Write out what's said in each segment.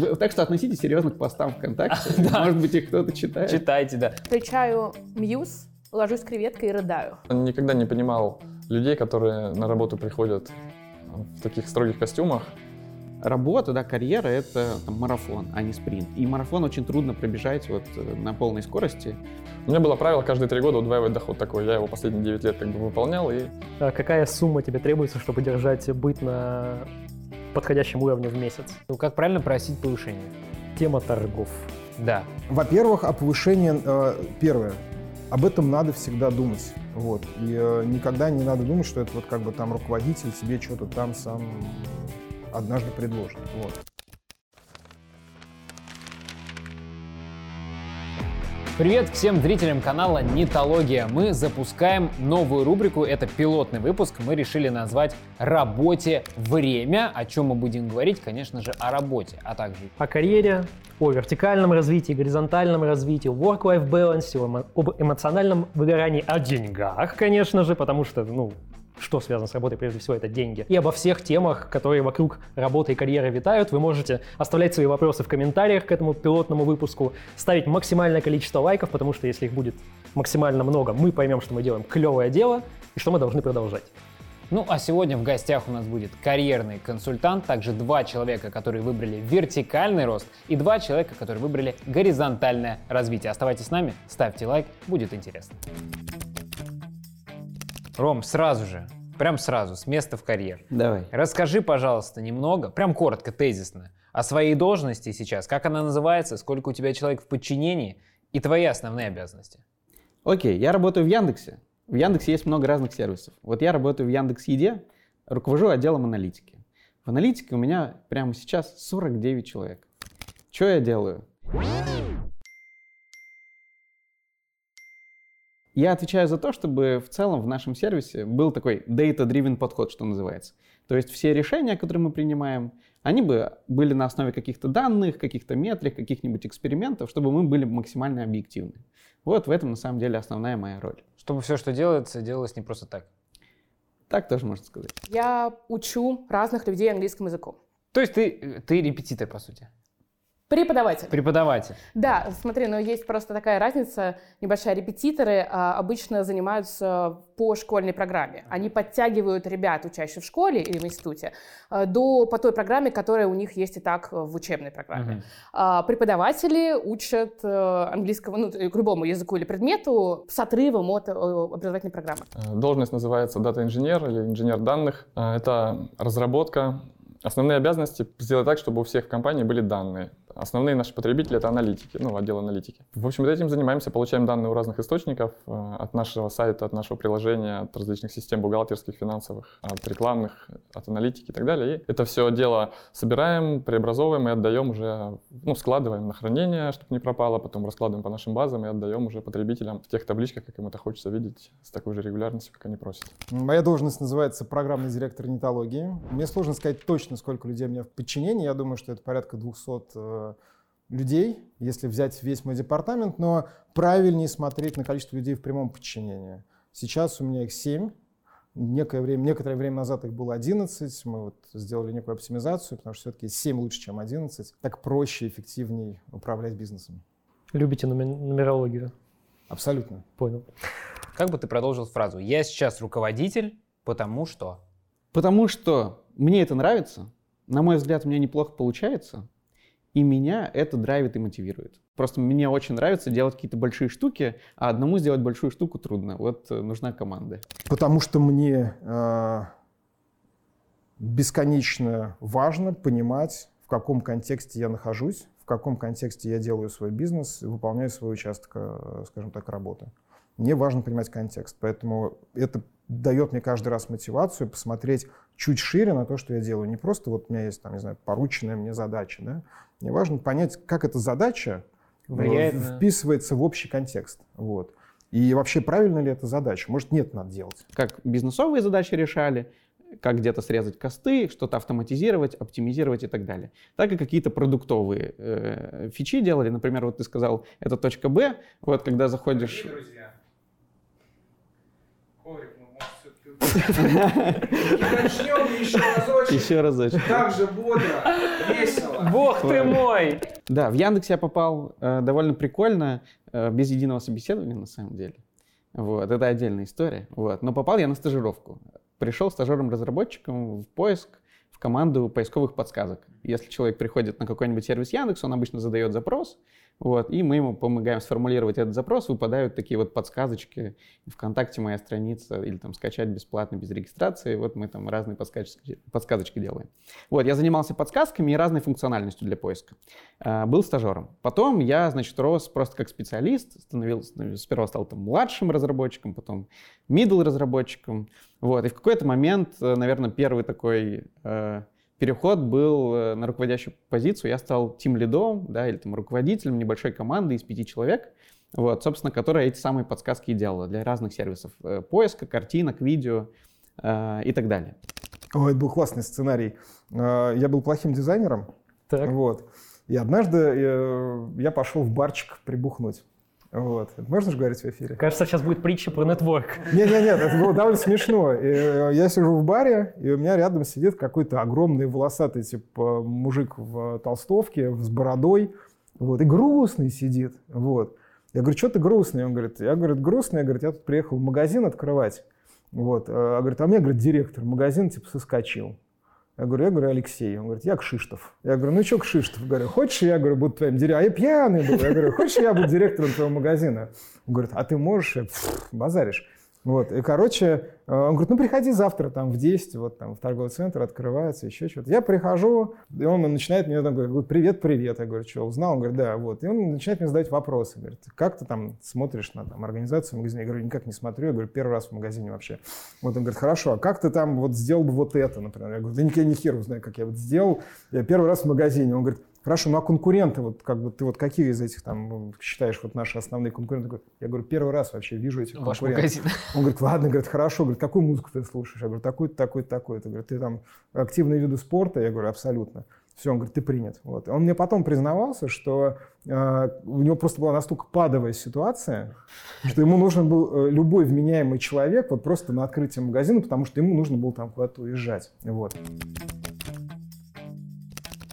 Вы- Так что относитесь серьезно к постам ВКонтакте. Может быть, их кто-то читает. Читайте, да. Включаю Мьюз, ложусь креветкой и рыдаю. Никогда не понимал людей, которые на работу приходят в таких строгих костюмах. Работа, да, карьера — это там, марафон, а не спринт. И марафон очень трудно пробежать вот э, на полной скорости. У меня было правило каждые три года удваивать доход такой. Я его последние 9 лет как бы выполнял, и А Какая сумма тебе требуется, чтобы держать быт на подходящем уровне в месяц? Ну, как правильно просить повышение? Тема торгов. Да. Во-первых, о повышении, э, первое, об этом надо всегда думать. Вот. И э, никогда не надо думать, что это вот как бы там руководитель тебе что-то там сам однажды предложит. Вот. Привет всем зрителям канала Нитология. Мы запускаем новую рубрику, это пилотный выпуск. Мы решили назвать «Работе время». О чем мы будем говорить? Конечно же, о работе, а также О карьере, о вертикальном развитии, горизонтальном развитии, work-life balance, об эмоциональном выгорании, о деньгах, конечно же, потому что, ну, что связано с работой, прежде всего, это деньги. И обо всех темах, которые вокруг работы и карьеры витают, вы можете оставлять свои вопросы в комментариях к этому пилотному выпуску, ставить максимальное количество лайков, потому что если их будет максимально много, мы поймем, что мы делаем клевое дело и что мы должны продолжать. Ну, а сегодня в гостях у нас будет карьерный консультант, также два человека, которые выбрали вертикальный рост, и два человека, которые выбрали горизонтальное развитие. Оставайтесь с нами, ставьте лайк, будет интересно. Ром, сразу же, прям сразу, с места в карьер. Давай. Расскажи, пожалуйста, немного, прям коротко, тезисно, о своей должности сейчас, как она называется, сколько у тебя человек в подчинении и твои основные обязанности. Окей, я работаю в Яндексе. В Яндексе есть много разных сервисов. Вот я работаю в Яндекс Еде, руковожу отделом аналитики. В аналитике у меня прямо сейчас 49 человек. Что я делаю? Я отвечаю за то, чтобы в целом в нашем сервисе был такой data-driven подход, что называется. То есть все решения, которые мы принимаем, они бы были на основе каких-то данных, каких-то метрик, каких-нибудь экспериментов, чтобы мы были максимально объективны. Вот в этом на самом деле основная моя роль. Чтобы все, что делается, делалось не просто так. Так тоже можно сказать. Я учу разных людей английскому языку. То есть ты, ты репетитор, по сути. Преподаватель. Преподаватель. Да, смотри, но есть просто такая разница небольшая. Репетиторы а, обычно занимаются по школьной программе. Они подтягивают ребят, учащихся в школе или в институте, а, до, по той программе, которая у них есть и так э, в учебной программе. Мгм. А, преподаватели учат э, английскому, ну, к любому языку или предмету с отрывом от э, образовательной программы. Э, Должность называется дата-инженер или инженер данных. Э, Это разработка. Основные обязанности сделать так, чтобы у всех в компании были данные. Основные наши потребители — это аналитики, ну, отдел аналитики. В общем, этим занимаемся, получаем данные у разных источников, э, от нашего сайта, от нашего приложения, от различных систем бухгалтерских, финансовых, от рекламных, от аналитики и так далее. И это все дело собираем, преобразовываем и отдаем уже, ну, складываем на хранение, чтобы не пропало, потом раскладываем по нашим базам и отдаем уже потребителям в тех табличках, как им это хочется видеть, с такой же регулярностью, как они просят. Моя должность называется программный директор нетологии. Мне сложно сказать точно, сколько людей у меня в подчинении. Я думаю, что это порядка 200 э, людей, если взять весь мой департамент, но правильнее смотреть на количество людей в прямом подчинении. Сейчас у меня их 7. Некое время, некоторое время назад их было 11. Мы вот сделали некую оптимизацию, потому что все-таки 7 лучше, чем 11. Так проще, эффективнее управлять бизнесом. Любите нуме- нумерологию? Абсолютно. Понял. Как бы ты продолжил фразу? Я сейчас руководитель, потому что... Потому что мне это нравится, на мой взгляд, у меня неплохо получается, и меня это драйвит и мотивирует. Просто мне очень нравится делать какие-то большие штуки, а одному сделать большую штуку трудно. Вот э, нужна команда. Потому что мне э, бесконечно важно понимать, в каком контексте я нахожусь, в каком контексте я делаю свой бизнес выполняю свой участок, э, скажем так, работы. Мне важно понимать контекст, поэтому это дает мне каждый раз мотивацию посмотреть чуть шире на то, что я делаю. Не просто вот у меня есть, там, не знаю, порученная мне задача, да? Мне важно понять, как эта задача э, Влияет на- вписывается в общий контекст. Вот. И вообще правильно ли эта задача? Может, нет, надо делать. Как бизнесовые задачи решали, как где-то срезать косты, что-то автоматизировать, оптимизировать и так далее. Так и какие-то продуктовые э, фичи делали. Например, вот ты сказал, это точка Б. Вот когда заходишь... Начнем еще разочек. Еще разочек. Так же бодро, весело. Бог ты мой! Да, в Яндекс я попал э, довольно прикольно, э, без единого собеседования на самом деле. Вот, это отдельная история. Вот. Но попал я на стажировку. Пришел стажером-разработчиком в поиск команду поисковых подсказок. Если человек приходит на какой-нибудь сервис Яндекс, он обычно задает запрос, вот, и мы ему помогаем сформулировать этот запрос, выпадают такие вот подсказочки. Вконтакте моя страница, или там скачать бесплатно, без регистрации. Вот мы там разные подсказочки, подсказочки делаем. Вот, я занимался подсказками и разной функциональностью для поиска. А, был стажером. Потом я, значит, рос просто как специалист, становился, сперва стал там младшим разработчиком, потом middle разработчиком. Вот, и в какой-то момент, э, наверное, первый такой э, переход был э, на руководящую позицию. Я стал тим лидом, да, или там руководителем небольшой команды из пяти человек, вот, собственно, которая эти самые подсказки и делала для разных сервисов э, поиска, картинок, видео э, и так далее. Ой, это был классный сценарий. Э, я был плохим дизайнером, Так. вот. И однажды я пошел в барчик прибухнуть. Вот. Можно же говорить в эфире? Кажется, сейчас будет притча про нетворк. Нет, нет, нет, это было довольно смешно. И, э, я сижу в баре, и у меня рядом сидит какой-то огромный волосатый типа мужик в толстовке с бородой, вот, и грустный сидит, вот. Я говорю, что ты грустный? Он говорит, я, говорит, грустный, я, говорит, я тут приехал в магазин открывать, вот. А, говорит, а мне, говорит, директор магазин типа соскочил. Я говорю, я говорю, Алексей. Он говорит, я Кшиштов. Я говорю, ну что Кшиштов? Говорю, хочешь, я говорю, буду твоим директором? А я пьяный был. Я говорю, хочешь, я буду директором твоего магазина? Он говорит, а ты можешь? Я, «Пф, базаришь. Вот, и, короче, э, он говорит, ну, приходи завтра там в 10, вот там в торговый центр открывается, еще что-то. Я прихожу, и он начинает мне там говорит, привет, привет. Я говорю, что, узнал? Он говорит, да, вот. И он начинает мне задавать вопросы. Говорит, как ты там смотришь на там, организацию магазина? Я говорю, никак не смотрю. Я говорю, первый раз в магазине вообще. Вот он говорит, хорошо, а как ты там вот сделал бы вот это, например? Я говорю, да никакой ни хер знаю, как я вот сделал. Я первый раз в магазине. Он говорит, Хорошо, ну а конкуренты, вот как бы ты вот какие из этих там считаешь вот наши основные конкуренты? Я говорю, первый раз вообще вижу этих Ваш конкурентов. магазин. Он говорит, ладно, говорит, хорошо, говорит, какую музыку ты слушаешь? Я говорю, такую-то, такую-то, такую-то. Говорит, ты там активные виды спорта? Я говорю, абсолютно. Все, он говорит, ты принят. Вот. Он мне потом признавался, что э, у него просто была настолько падовая ситуация, что ему нужен был э, любой вменяемый человек вот просто на открытие магазина, потому что ему нужно было там куда-то уезжать. Вот.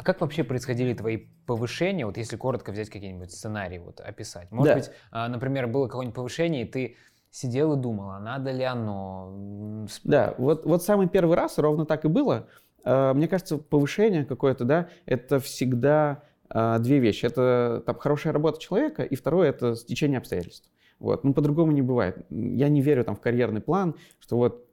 А как вообще происходили твои повышения, вот если коротко взять какие-нибудь сценарии, вот описать? Может Да. быть, а, например, было какое-нибудь повышение, и ты сидел и думал, а надо ли оно? Да, вот, вот самый первый раз ровно так и было. Э, Мне кажется, повышение какое-то, да, это всегда э, две вещи. Это там, хорошая работа человека, и второе — это стечение обстоятельств. Вот. Ну, по-другому не бывает. Я не верю там, в карьерный план, что вот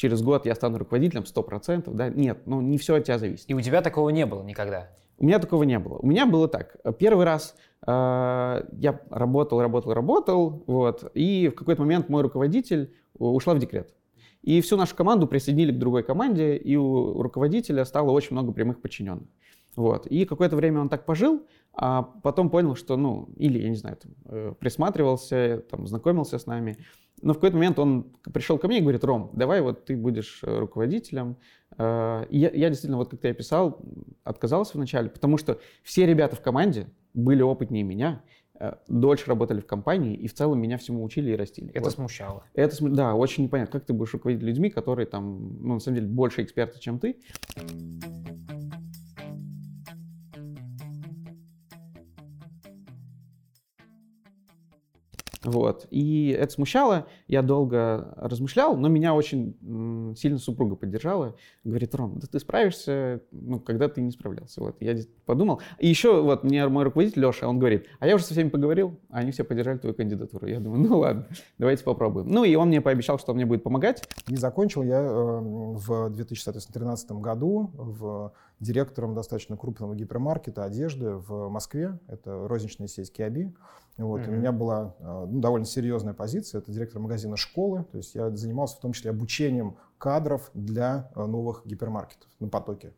через год я стану руководителем 100%. Да? Нет, ну не все от тебя зависит. И у тебя такого не было никогда? У меня такого не было. У меня было так. Первый раз э, я работал, работал, работал, вот, и в какой-то момент мой руководитель ушла в декрет. И всю нашу команду присоединили к другой команде, и у руководителя стало очень много прямых подчиненных. Вот. И какое-то время он так пожил, а потом понял, что, ну, или, я не знаю, там, э, присматривался, там, знакомился с нами. Но в какой-то момент он пришел ко мне и говорит, Ром, давай вот ты будешь э, руководителем. Э, и Я, я действительно, вот как ты описал, отказался вначале, потому что все ребята в команде были опытнее меня, дольше работали в компании и в целом меня всему учили и растили. Это Вот. смущало. Это, да, очень непонятно, как ты будешь руководить людьми, которые там, ну, на самом деле, больше эксперты, чем ты. Вот. И это смущало, я долго размышлял, но меня очень сильно супруга поддержала. Говорит, Ром, да ты справишься, ну, когда ты не справлялся. Вот. Я подумал. И еще вот мне мой руководитель Леша, он говорит, а я уже со всеми поговорил, а они все поддержали твою кандидатуру. Я думаю, ну ладно, давайте попробуем. Ну и он мне пообещал, что он мне будет помогать. И закончил я э, в 2013 году в директором достаточно крупного гипермаркета одежды в Москве. Это розничная сеть Киаби. Вот. У Мгм. меня была э, ну, довольно серьезная позиция. Это директор магазина школы. То есть я занимался в том числе обучением кадров для э, новых гипермаркетов на потоке.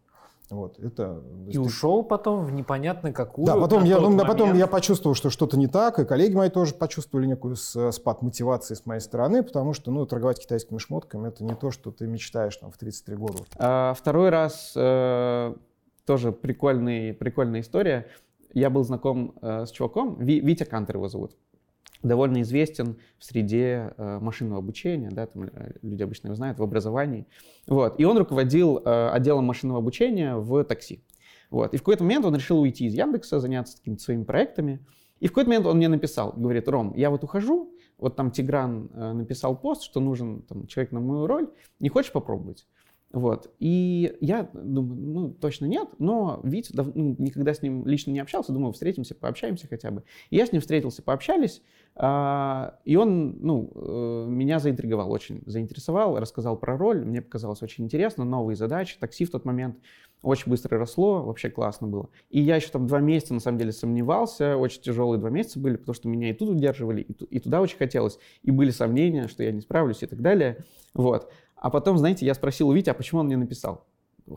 Вот. Это, то И ушел потом в непонятно какую. да, потом я, ну, потом я почувствовал, что что-то не так, и коллеги мои тоже почувствовали некую с- спад мотивации с моей стороны, потому что, ну, торговать китайскими шмотками — это не то, что ты мечтаешь там в 33 года. А второй раз э, тоже прикольный, прикольная история. Я был знаком э, с чуваком, Ви- Витя Кантер его зовут. Довольно известен в среде э, машинного обучения, да, там э, люди обычно его знают, в образовании. Вот. И он руководил э, отделом машинного обучения в такси. Вот. И в какой-то момент он решил уйти из Яндекса, заняться какими-то своими проектами. И в какой-то момент он мне написал, говорит, Ром, я вот ухожу, вот там Тигран написал пост, что нужен там, человек на мою роль, не хочешь попробовать? Вот. И я думаю, ну, точно нет, но Витя дав- ну, никогда с ним лично не общался, думаю, встретимся, пообщаемся хотя бы. И я с ним встретился, пообщались, а, и он, ну, э, меня заинтриговал, очень заинтересовал, рассказал про роль, мне показалось очень интересно, новые задачи, такси в тот момент очень быстро росло, вообще классно было. И я еще там два месяца, на самом деле, сомневался, очень тяжелые два месяца были, потому что меня и тут удерживали, и, ту- и туда очень хотелось, и были сомнения, что я не справлюсь и так далее, вот. А потом, знаете, я спросил у Вити, а почему он мне написал?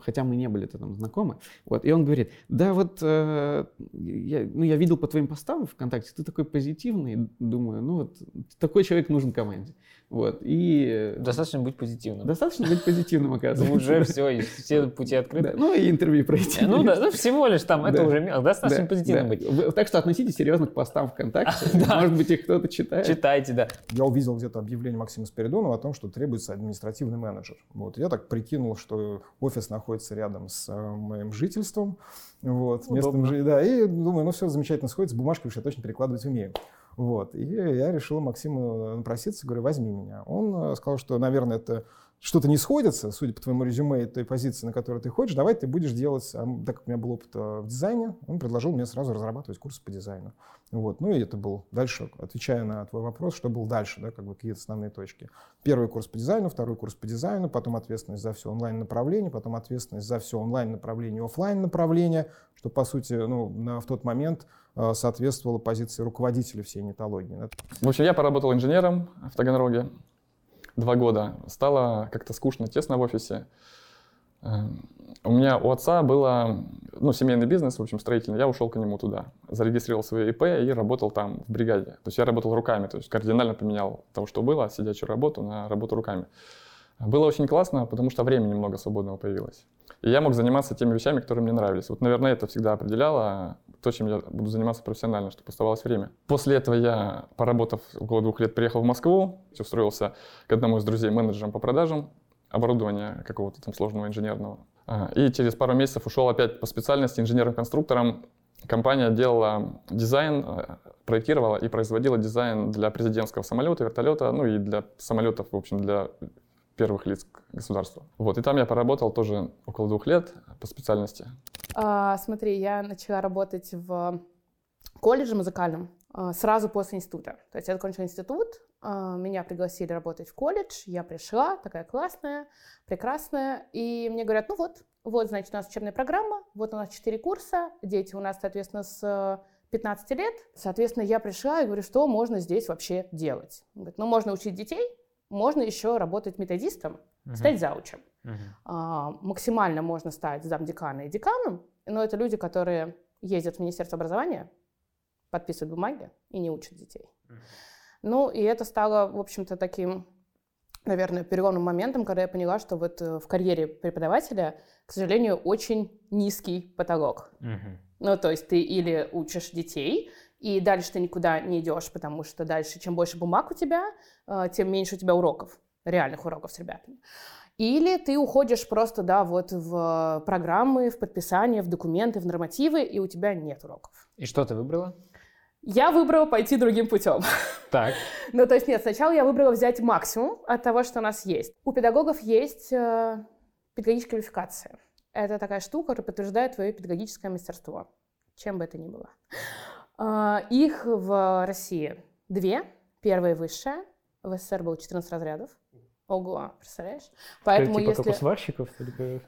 Хотя мы не были там знакомы. Вот. И он говорит, да вот э, я, ну, я видел по твоим постам ВКонтакте, ты такой позитивный, думаю, ну вот такой человек нужен команде. Вот. И э, Достаточно быть позитивным. достаточно быть позитивным, оказывается. Уже все, все пути Да, открыты. Ну и интервью пройти. Ну да, ну всего лишь там, это уже мелко. Достаточно Да, позитивным быть. Так что относитесь серьезно к постам ВКонтакте. Да. Может быть, их кто-то читает. Читайте, да. Я увидел где-то объявление Максима Спиридонова о том, что требуется административный менеджер. Вот. Я так прикинул, что офис находится рядом с э, моим жительством, вот, местом да, и думаю, ну все замечательно сходится, бумажки уж я точно перекладывать умею. Вот. И я решил Максиму напроситься, говорю, возьми меня. Он э, сказал, что, наверное, это что-то не сходится, судя по твоему резюме и той позиции, на которую ты хочешь, давай ты будешь делать, а так как у меня был опыт э, в дизайне, он предложил мне сразу разрабатывать курсы по дизайну. Вот. Ну и это был дальше, отвечая на твой вопрос, что был дальше, да, как бы какие-то основные точки. Первый курс по дизайну, второй курс по дизайну, потом ответственность за все онлайн-направление, потом ответственность за все онлайн-направление и офлайн-направление, что, по сути, ну, на, в тот момент э, соответствовало позиции руководителя всей нетологии. В общем, я поработал инженером в Таганроге два года. Стало как-то скучно, тесно в офисе. Эм, У меня у отца было ну, семейный бизнес, в общем, строительный. Я ушел к нему туда. Зарегистрировал свое ИП и работал там в бригаде. То есть я работал руками, то есть кардинально поменял того, что было, сидячую работу на работу руками. Было очень классно, потому что времени много свободного появилось. И я мог заниматься теми вещами, которые мне нравились. Вот, наверное, это всегда определяло то, чем я буду заниматься профессионально, чтобы оставалось время. После этого я, поработав около двух лет, приехал в Москву, устроился к одному из друзей менеджером по продажам оборудования какого-то там сложного инженерного. А, И через пару месяцев ушел опять по специальности инженером-конструктором. Компания делала дизайн, э, проектировала и производила дизайн для президентского самолета, вертолета, ну и для самолетов, в общем, для первых лиц государства. Вот, и там я поработал тоже около двух лет по специальности. А, смотри, я начала работать в колледже музыкальном а, сразу после института. То есть я закончила институт, а, меня пригласили работать в колледж, я пришла, такая классная, прекрасная, и мне говорят, ну вот, вот, значит, у нас учебная программа, вот у нас 4 курса, дети у нас, соответственно, с 15 лет. Соответственно, я пришла и говорю, что можно здесь вообще делать? Он говорит, ну, можно учить детей, можно еще работать методистом, стать заучем. А, максимально можно стать замдекана и деканом, но это люди, которые ездят в Министерство образования, подписывают бумаги и не учат детей. Ну, и это стало, в общем-то, таким, наверное, переломным моментом, когда я поняла, что вот э, в карьере преподавателя, к сожалению, очень низкий потолок. Ну, то есть ты или учишь детей, и дальше ты никуда не идешь, потому что дальше, чем больше бумаг у тебя, э, тем меньше у тебя уроков, реальных уроков с ребятами. Или ты уходишь просто, да, вот в программы, в подписание, в документы, в нормативы, и у тебя нет уроков. И что ты выбрала? Я выбрала пойти другим путем. Так. Ну, то есть нет, сначала я выбрала взять максимум от того, что у нас есть. У педагогов есть э, педагогическая квалификация. Это такая штука, которая подтверждает твое педагогическое мастерство, чем бы это ни было. А, их в России две. Первая высшая. В СССР было 14 разрядов. Ого, представляешь? Поэтому типа если... только сварщиков? только-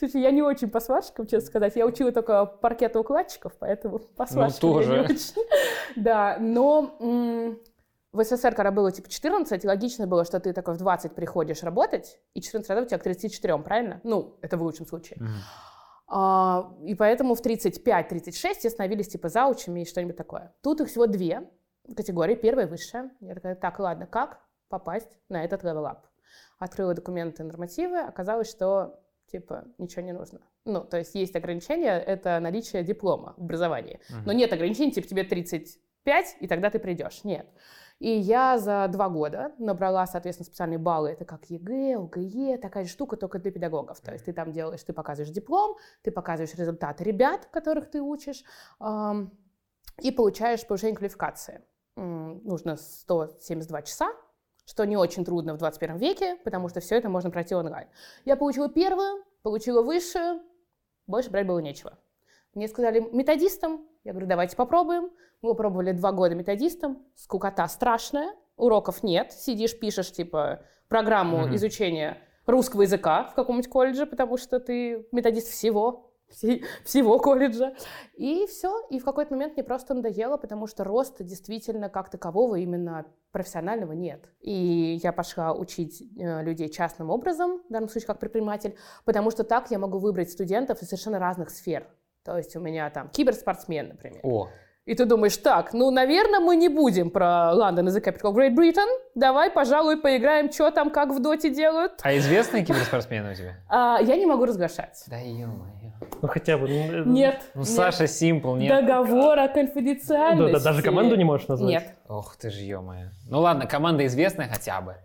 Слушай, я не очень по сварщикам, честно сказать. Я учила только паркетоукладчиков, поэтому по сварщикам я не тоже. очень. Да, но м, в СССР, когда было типа 14, логично было, что ты такой в 20 приходишь работать, и 14 годов у тебя к 34, правильно? Ну, это в лучшем случае. А, и поэтому в 35-36 все становились типа заучами и что-нибудь такое. Тут их всего две категории. Первая высшая. Я такая, так, ладно, как попасть на этот level up? Открыла документы, нормативы, оказалось, что типа ничего не нужно. Ну, то есть есть ограничения, это наличие диплома в образовании. Но нет ограничений, типа тебе 5, и тогда ты придешь. Нет. И я за два года набрала, соответственно, специальные баллы. Это как ЕГЭ, ОГЕ, такая же штука только для педагогов. То есть ты там делаешь, ты показываешь диплом, ты показываешь результаты ребят, которых ты учишь, и получаешь повышение квалификации. Нужно 172 часа, что не очень трудно в 21 веке, потому что все это можно пройти онлайн. Я получила первую, получила высшую, больше брать было нечего. Мне сказали методистом, я говорю, давайте попробуем. Мы попробовали два года методистом, скукота страшная, уроков нет, сидишь, пишешь, типа, программу Мгм. изучения русского языка в каком-нибудь колледже, потому что ты методист всего, все- всего колледжа. И все. И в какой-то момент мне просто надоело, потому что роста действительно как такового именно профессионального нет. И я пошла учить э, людей частным образом, в данном случае как предприниматель, потому что так я могу выбрать студентов из совершенно разных сфер. То есть у меня там киберспортсмен, например. О, И ты думаешь, так, ну, наверное, мы не будем про London as a capital of Great Britain. Давай, пожалуй, поиграем, что там, как в доте делают. а известные киберспортсмены у тебя? А, я не могу разглашать. Да ё-моё. Ну хотя бы. ну, э, Нет. Ну, нет. Саша Симпл, нет? Договор о Да, конфиденциальности. да, даже команду не можешь назвать. Нет. Ох ты ж ё-моё. Ну ладно, команда известная хотя бы.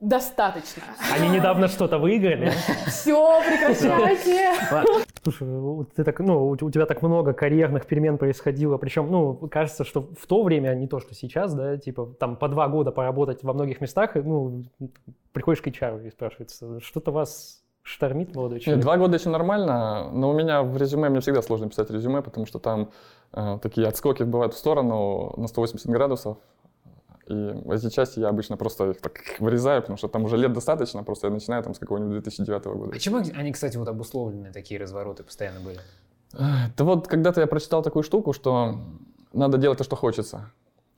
Достаточно. Они недавно что-то выиграли. Все, прекращайте. Слушай, ты так, ну, у тебя так много карьерных перемен происходило, причем, ну, кажется, что в то время, а не то, что сейчас, да, типа, там по два года поработать во многих местах, и, ну, приходишь к HR и спрашивается, что-то вас штормит, молодой Нет, человек? два года еще нормально, но у меня в резюме, мне всегда сложно писать резюме, потому что там э, такие отскоки бывают в сторону на 180 градусов. И эти части я обычно просто их так вырезаю, потому что там уже лет достаточно, просто я начинаю там с какого-нибудь 2009 года. Почему они, кстати, вот обусловлены, такие развороты постоянно были? Да вот когда-то я прочитал такую штуку, что надо делать то, что хочется.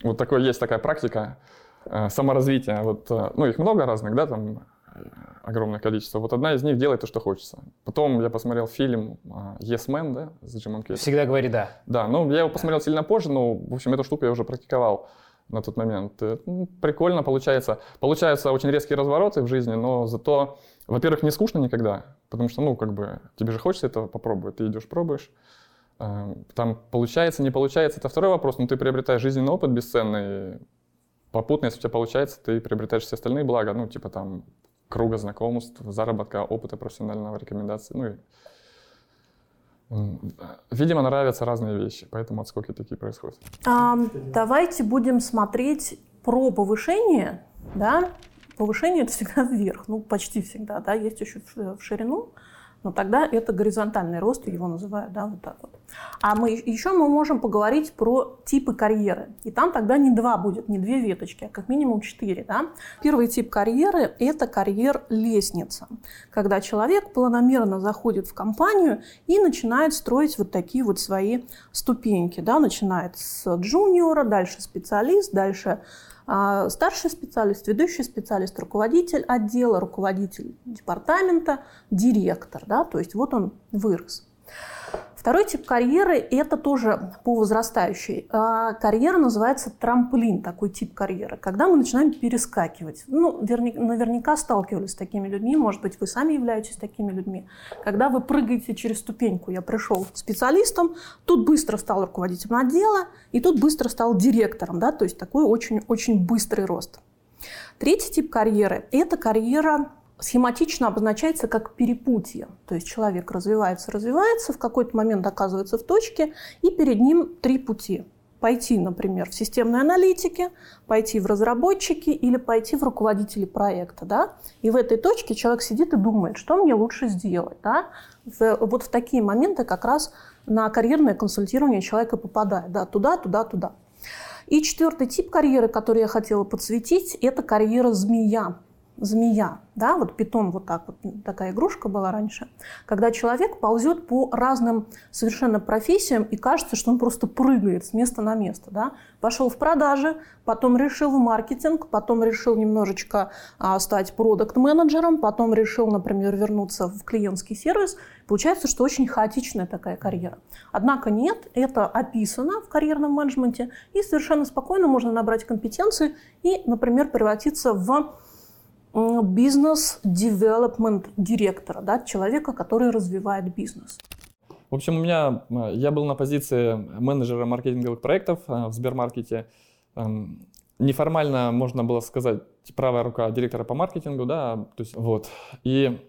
Вот такое есть такая практика э, саморазвития. Вот, э, ну, их много разных, да, там э, огромное количество. Вот одна из них делает то, что хочется. Потом я посмотрел фильм Yes Man, да, с Джимом Керри. Всегда говори «да». Да, ну я его посмотрел сильно позже, но, в общем, эту штуку я уже практиковал на тот момент. Э, ну, прикольно получается. Получаются очень резкие развороты в жизни, но зато, во-первых, не скучно никогда, потому что, ну, как бы, тебе же хочется этого попробовать, ты идешь, пробуешь. Э, Там получается, не получается, это второй вопрос, но ты приобретаешь жизненный опыт бесценный. Попутно, если у тебя получается, ты приобретаешь все остальные блага, ну, типа там круга знакомств, заработка, опыта профессионального, рекомендаций, ну и Видимо, нравятся разные вещи, поэтому отскоки такие происходят. А, давайте будем смотреть про повышение, да. Повышение это всегда вверх, ну почти всегда, да, есть еще в в ширину, но тогда это горизонтальный рост, его называют, да, вот так вот. А мы еще мы можем поговорить про типы карьеры, и там тогда не два будет, не две веточки, а как минимум четыре, да. Первый тип карьеры – это карьер-лестница, когда человек планомерно заходит в компанию и начинает строить вот такие вот свои ступеньки, да, начинает с джуниора, дальше специалист, дальше старший специалист, ведущий специалист, руководитель отдела, руководитель департамента, директор, да, то есть вот он вырос. Второй тип карьеры – это тоже по возрастающей. А, Карьера называется трамплин, такой тип карьеры, когда мы начинаем перескакивать. Ну, наверняка сталкивались с такими людьми, может быть, вы сами являетесь такими людьми. Когда вы прыгаете через ступеньку, я пришел специалистом, тут быстро стал руководителем отдела, и тут быстро стал директором, да, то есть такой очень-очень быстрый рост. Третий тип карьеры – это карьера схематично обозначается как перепутье. То есть человек развивается, развивается, в какой-то момент оказывается в точке, и перед ним три пути. Пойти, например, в системной аналитике, пойти в разработчики или пойти в руководители проекта. Да? И в этой точке человек сидит и думает, что мне лучше сделать. Да? В- вот в такие моменты как раз на карьерное консультирование человека попадает. Да? Туда, туда, туда. И четвертый тип карьеры, который я хотела подсветить, это карьера змея. Змея, да, вот питон вот так вот, такая игрушка была раньше, когда человек ползет по разным совершенно профессиям и кажется, что он просто прыгает с места на место, да. Пошел в продажи, потом решил в маркетинг, потом решил немножечко а, стать продукт-менеджером, потом решил, например, вернуться в клиентский сервис. Получается, что очень хаотичная такая карьера. Однако нет, это описано в карьерном менеджменте, и совершенно спокойно можно набрать компетенции и, например, превратиться в бизнес-девелопмент директора, да, человека, который развивает бизнес. В общем, у меня, я был на позиции менеджера маркетинговых проектов э, в Сбермаркете. Эм, неформально можно было сказать правая рука директора по маркетингу, да, то есть вот. И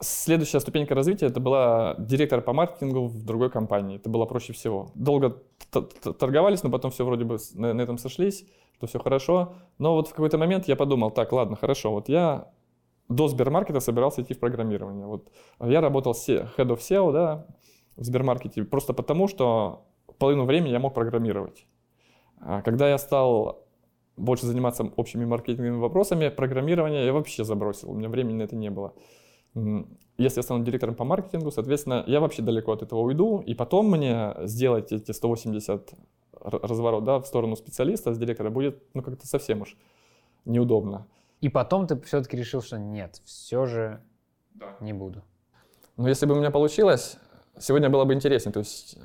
следующая ступенька развития это была директор по маркетингу в другой компании. Это было проще всего. Долго торговались, но потом все вроде бы на этом сошлись, что все хорошо. Но вот в какой-то момент я подумал, так, ладно, хорошо, вот я до Сбермаркета собирался идти в программирование. Вот я работал с Head of SEO, да, в Сбермаркете просто потому, что половину времени я мог программировать. А когда я стал больше заниматься общими маркетинговыми вопросами, программирование я вообще забросил, у меня времени на это не было. Если я стану директором по маркетингу, соответственно, я вообще далеко от этого уйду, и потом мне сделать эти 180 разворот да, в сторону специалиста с директора будет ну, как-то совсем уж неудобно. И потом ты все-таки решил, что нет, все же да. не буду. Но если бы у меня получилось, сегодня было бы интереснее. То есть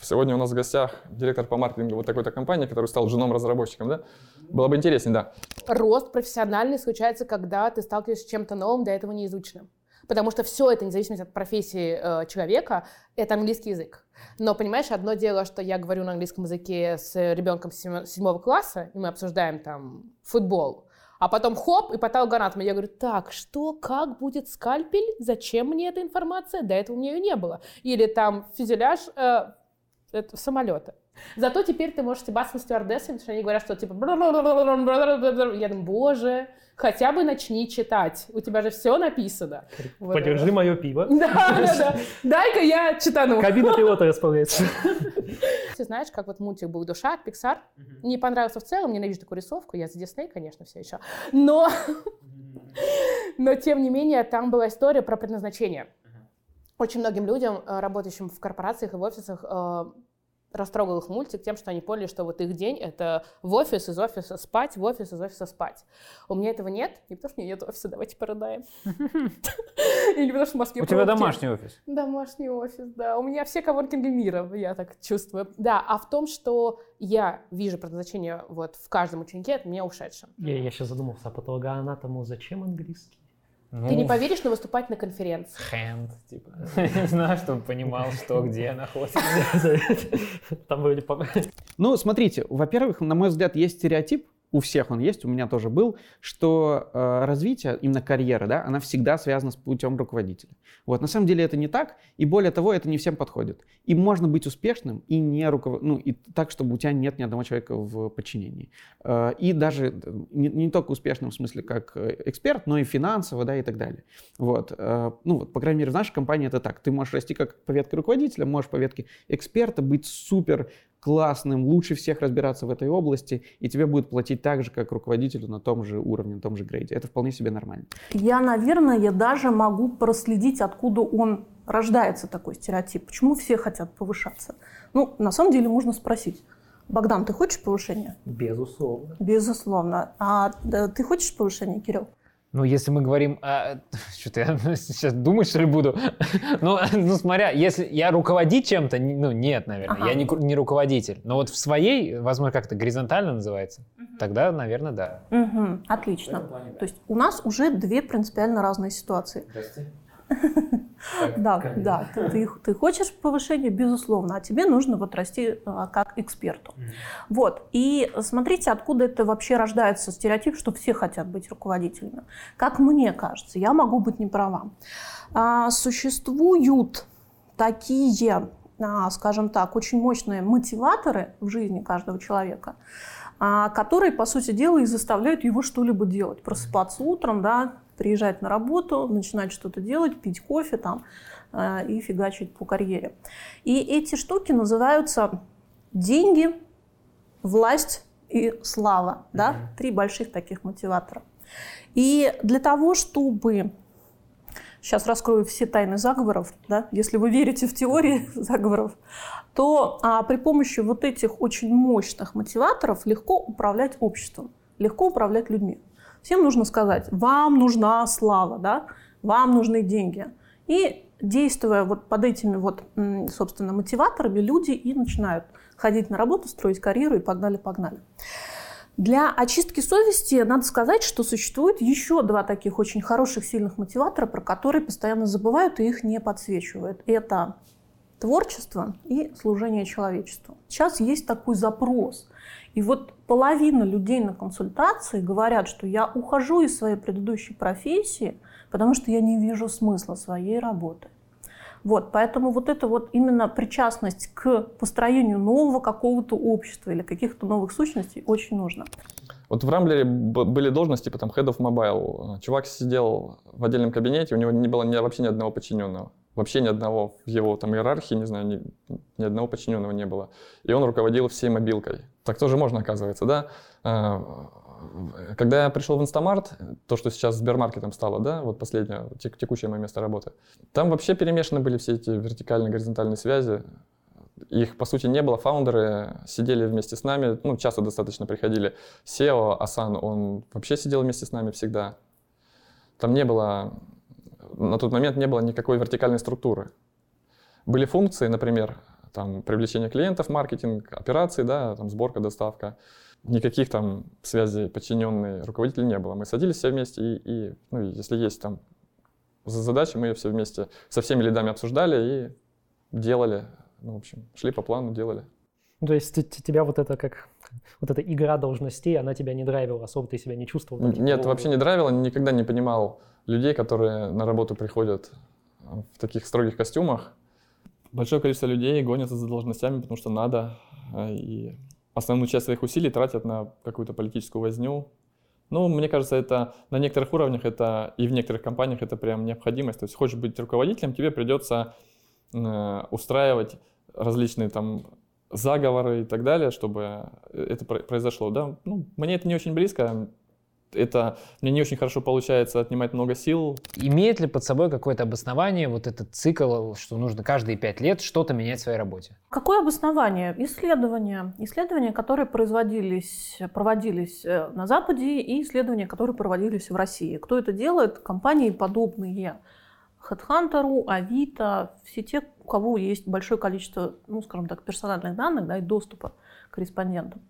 сегодня у нас в гостях директор по маркетингу вот такой-то компании, который стал женом разработчиком, да? Было бы интереснее, да. Рост профессиональный случается, когда ты сталкиваешься с чем-то новым, до этого неизученным. Потому что все это, независимо от профессии э, человека, это английский язык. Но, понимаешь, одно дело, что я говорю на английском языке с ребенком седьмого класса, и мы обсуждаем там футбол, а потом хоп, и патологоанатом. Я говорю, так, что, как будет скальпель? Зачем мне эта информация? До этого у меня ее не было. Или там фюзеляж э, это, самолета. Зато теперь ты можешь стебаться на стюардессами, что они говорят, что типа... Я думаю, боже, хотя бы начни читать. У тебя же все написано. Подержи мое пиво. Да, да, да. Дай-ка я читану. Кабина пилота располагается. Ты знаешь, как вот мультик был «Душа» от Pixar. Не понравился в целом, ненавижу такую рисовку. Я за Дисней, конечно, все еще. Но... Но, тем не менее, там была история про предназначение. Очень многим людям, работающим в корпорациях и в офисах, растрогал их мультик тем, что они поняли, что вот их день — это в офис, из офиса спать, в офис, из офиса спать. У меня этого нет, не потому что у меня нет офиса, давайте порадаем. Или потому что в Москве У тебя домашний офис? Домашний офис, да. У меня все коворкинги мира, я так чувствую. Да, а в том, что я вижу предназначение вот в каждом ученике, это мне ушедшем. Я, я сейчас задумался, а патологоанатому зачем английский? Ну, Ты не поверишь, но выступать на конференции. Hand, типа. Не знаю, чтобы понимал, что где находится. Там вроде... Ну, смотрите, во-первых, на мой взгляд, есть стереотип, у всех он есть, у меня тоже был, что э, развитие, именно карьера, да, она всегда связана с путем руководителя. Вот, на самом деле это не так, и более того, это не всем подходит. И можно быть успешным и не руков... ну, и так, чтобы у тебя нет ни одного человека в подчинении. Э, и даже э, не, не только успешным в смысле как э, эксперт, но и финансово, да, и так далее. Вот, э, ну, вот, по крайней мере, в нашей компании это так. Ты можешь расти как по ветке руководителя, можешь по ветке эксперта, быть супер классным, лучше всех разбираться в этой области, и тебе будет платить так же, как руководителю на том же уровне, на том же грейде. Это вполне себе нормально. Я, наверное, я даже могу проследить, откуда он рождается, такой стереотип. Почему все хотят повышаться? Ну, на самом деле, можно спросить. Богдан, ты хочешь повышения? Безусловно. Безусловно. А да, ты хочешь повышения, Кирилл? Ну, если мы говорим... А, что-то я сейчас думать, что ли, буду? ну, ну, смотря, если я руководить чем-то, ну, нет, наверное. Ага. Я не, не руководитель. Но вот в своей, возможно, как-то горизонтально называется, угу. тогда, наверное, да. Угу. Отлично. Плане, да. То есть у нас уже две принципиально разные ситуации. Здрасте. Да, да. Ты, ты хочешь повышения, безусловно, а тебе нужно вот расти а, как эксперту. Вот. И смотрите, откуда это вообще рождается стереотип, что все хотят быть руководителями. Как мне кажется, я могу быть не права. А, существуют такие, а, скажем так, очень мощные мотиваторы в жизни каждого человека, а, которые, по сути дела, и заставляют его что-либо делать. Просыпаться утром, да, приезжать на работу, начинать что-то делать, пить кофе там э, и фигачить по карьере. И эти штуки называются деньги, власть и слава. Да? Три больших таких мотиватора. И для того, чтобы сейчас раскрою все тайны заговоров, да, если вы верите в теории заговоров, то а, при помощи вот этих очень мощных мотиваторов легко управлять обществом, легко управлять людьми. Всем нужно сказать, вам нужна слава, да? вам нужны деньги. И действуя вот под этими вот, собственно, мотиваторами, люди и начинают ходить на работу, строить карьеру и погнали-погнали. Для очистки совести надо сказать, что существует еще два таких очень хороших, сильных мотиватора, про которые постоянно забывают и их не подсвечивают. Это творчество и служение человечеству. Сейчас есть такой запрос. И вот половина людей на консультации говорят, что я ухожу из своей предыдущей профессии, потому что я не вижу смысла своей работы. Вот, поэтому вот это вот именно причастность к построению нового какого-то общества или каких-то новых сущностей очень нужно. Вот в Рамблере были должности, там Head of Mobile. Чувак сидел в отдельном кабинете, у него не было ни, вообще ни одного подчиненного. Вообще ни одного в его там иерархии, не знаю, ни, ни одного подчиненного не было. И он руководил всей мобилкой. Так тоже можно, оказывается, да? А, когда я пришел в Инстамарт, то, что сейчас Сбермаркетом стало, да, вот последнее, текущее мое место работы, там вообще перемешаны были все эти вертикальные, горизонтальные связи. Их, по сути, не было. Founder ы сидели вместе с нами, ну, часто достаточно приходили. CEO, Асан, он вообще сидел вместе с нами всегда. Там не было, на тот момент не было никакой вертикальной структуры. Были функции, например, там, привлечение клиентов, маркетинг, операции, да, там, сборка, доставка никаких там связей подчиненный руководитель не было. Мы садились все вместе и, и ну, если есть там задача, мы ее все вместе со всеми лидами обсуждали и делали. Ну, в общем, шли по плану, делали. Ну, то есть тебя вот это как вот эта игра должностей, она тебя не драйвила, особо ты себя не чувствовал? Там, типа, Нет, вообще не драйвила, никогда не понимал людей, которые на работу приходят в таких строгих костюмах. Большое количество людей гонятся за должностями, потому что надо, а, и основную часть своих усилий тратят на какую-то политическую возню. Ну, мне кажется, это на некоторых уровнях это и в некоторых компаниях это прям необходимость. То есть хочешь быть руководителем, тебе придется э, устраивать различные там заговоры и так далее, чтобы это произошло. Да? Ну, мне это не очень близко это мне не очень хорошо получается отнимать много сил. Имеет ли под собой какое-то обоснование вот этот цикл, что нужно каждые пять лет что-то менять в своей работе? Какое обоснование? Исследования. Исследования, которые производились, проводились э, на Западе и исследования, которые проводились в России. Кто это делает? Компании подобные. HeadHunter, Авито, все те, у кого есть большое количество, ну, скажем так, персональных данных да, и доступа к респондентам.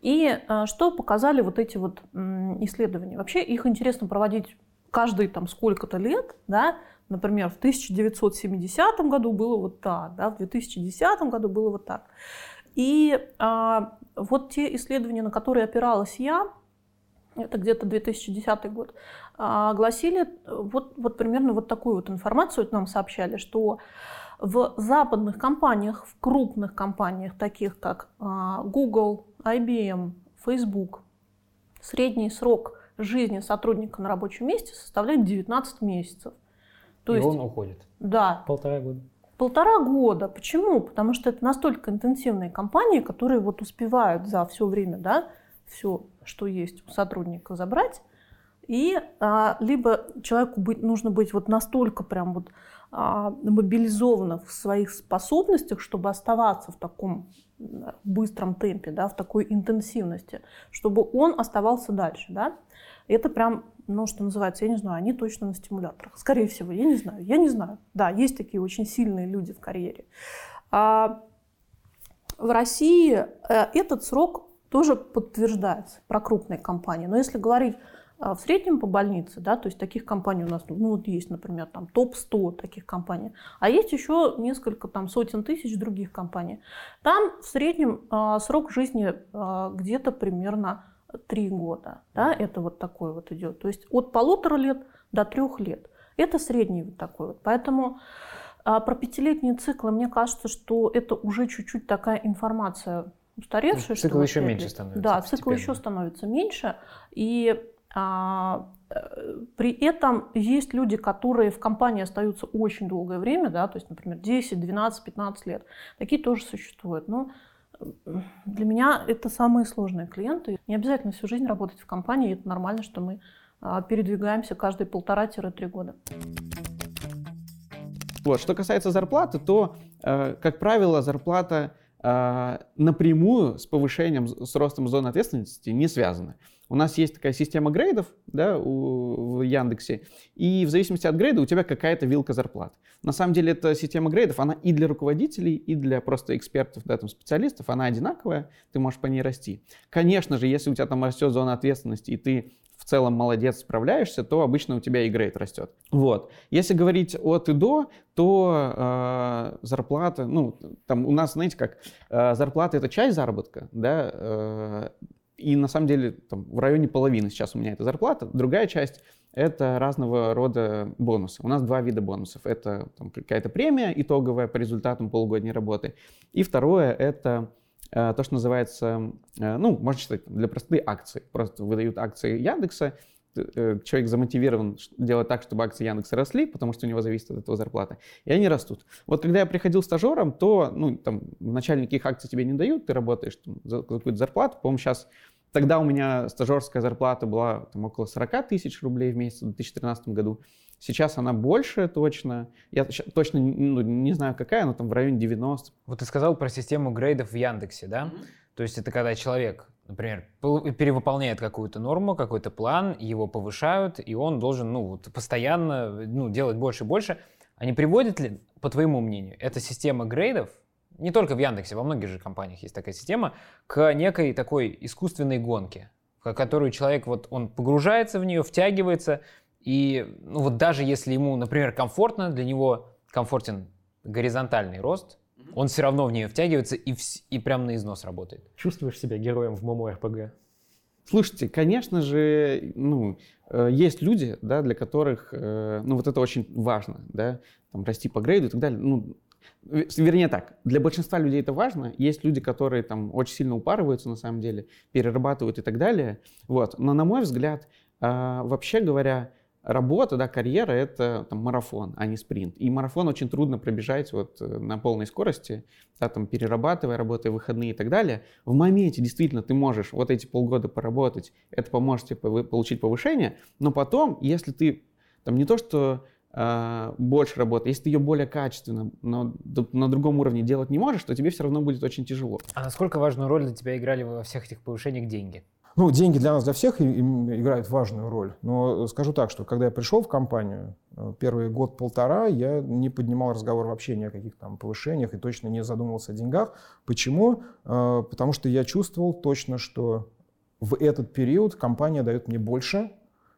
И э, что показали вот эти вот исследования? Вообще их интересно проводить каждые там сколько-то лет, да, например, в 1970 году было вот так, да, в 2010 году было вот так. И а, вот те исследования, на которые опиралась я, это где-то 2010 год, гласили вот, вот примерно вот такую вот информацию нам сообщали, что в западных компаниях, в крупных компаниях, таких как а, Google, IBM, Facebook, средний срок жизни сотрудника на рабочем месте составляет 19 месяцев. То И есть, он уходит? Да. Полтора года. Полтора года. Почему? Потому что это настолько интенсивные компании, которые вот успевают за все время, да, все, что есть у сотрудника, забрать. И а, либо человеку быть, нужно быть вот настолько прям вот а, мобилизована в своих способностях, чтобы оставаться в таком быстром темпе, да, в такой интенсивности, чтобы он оставался дальше. Да. Это прям, ну, что называется, я не знаю, они точно на стимуляторах. Скорее всего, я не знаю, я не знаю. Да, есть такие очень сильные люди в карьере. А в России э, этот срок тоже подтверждается про крупные компании. Но если говорить а в среднем по больнице, да, то есть таких компаний у нас, ну вот есть, например, там топ-100 таких компаний, а есть еще несколько там сотен тысяч других компаний. Там в среднем э, срок жизни э, где-то примерно 3 года, да, это вот такой вот идет, то есть от полутора лет до трех лет. Это средний вот такой вот, поэтому э, про пятилетние циклы, мне кажется, что это уже чуть-чуть такая информация устаревшая. Цикл еще меньше становится. Да, цикл еще становится меньше. И а, при этом есть люди, которые в компании остаются очень долгое время, да, то есть, например, 10, 12, 15 лет. Такие тоже существуют. Но для меня это самые сложные клиенты. Не обязательно всю жизнь работать в компании. Это нормально, что мы а, передвигаемся каждые полтора-три года. Вот. Что касается зарплаты, то, э, как правило, зарплата э, напрямую с повышением, с ростом зоны ответственности не связана. У нас есть такая система грейдов да, у, в Яндексе, и в зависимости от грейда у тебя какая-то вилка зарплат. На самом деле эта система грейдов, она и для руководителей, и для просто экспертов, да, там, специалистов, она одинаковая, ты можешь по ней расти. Конечно же, если у тебя там растет зона ответственности, и ты в целом молодец, справляешься, то обычно у тебя и грейд растет. Вот. Если говорить от и до, то э, зарплата, ну, там у нас, знаете как, э, зарплата это часть заработка, да, э, и на самом деле там, в районе половины сейчас у меня это зарплата. Другая часть это разного рода бонусы. У нас два вида бонусов. Это там, какая-то премия итоговая по результатам полугодней работы. И второе это Э, то, что называется, э, ну, можно считать, для простоты акции. Просто выдают акции Яндекса, человек замотивирован делать так, чтобы акции Яндекса росли, потому что у него зависит от этого зарплата, и они растут. Вот когда я приходил стажером, то, ну, там, вначале никаких акций тебе не дают, ты работаешь там, за какую-то зарплату, по-моему, сейчас Тогда у меня стажерская зарплата была там, около 40 тысяч рублей в месяц в 2013 году. Сейчас она больше точно. Я точно ну, не знаю какая, но там в районе 90. Вот ты сказал про систему грейдов в Яндексе, да? Mm-hmm. То есть это когда человек, например, перевыполняет какую-то норму, какой-то план, его повышают, и он должен ну, вот, постоянно ну, делать больше и больше. А не приводит ли, по твоему мнению, эта система грейдов, не только в Яндексе, во многих же компаниях есть такая система, к некой такой искусственной гонке, в которую человек, вот он погружается в нее, втягивается, и ну вот даже если ему, например, комфортно, для него комфортен горизонтальный рост, он все равно в нее втягивается и, в, и прям на износ работает. Чувствуешь себя героем в МОМО РПГ? Слушайте, конечно же, ну, э, есть люди, да, для которых, э, ну, вот это очень важно, да, там, расти по грейду и так далее. Ну, вернее так, для большинства людей это важно. Есть люди, которые там очень сильно упарываются, на самом деле, перерабатывают и так далее. Вот. Но, на мой взгляд, э, вообще говоря, работа, да, карьера — это там, марафон, а не спринт. И марафон очень трудно пробежать вот э, на полной скорости, да, там, перерабатывая, работая выходные и так далее. В моменте действительно ты можешь вот эти полгода поработать, это поможет тебе получить повышение, но потом, если ты там не то, что э, больше работы, если ты ее более качественно, но на другом уровне делать не можешь, то тебе все равно будет очень тяжело. А насколько важную роль для тебя играли во всех этих повышениях деньги? Ну, деньги для нас, для всех играют важную роль. Но скажу так, что когда я пришел в компанию, э, первый год-полтора я не поднимал разговор вообще ни о каких там повышениях и точно не задумывался о деньгах. Почему? Э, потому что я чувствовал точно, что в этот период компания дает мне больше,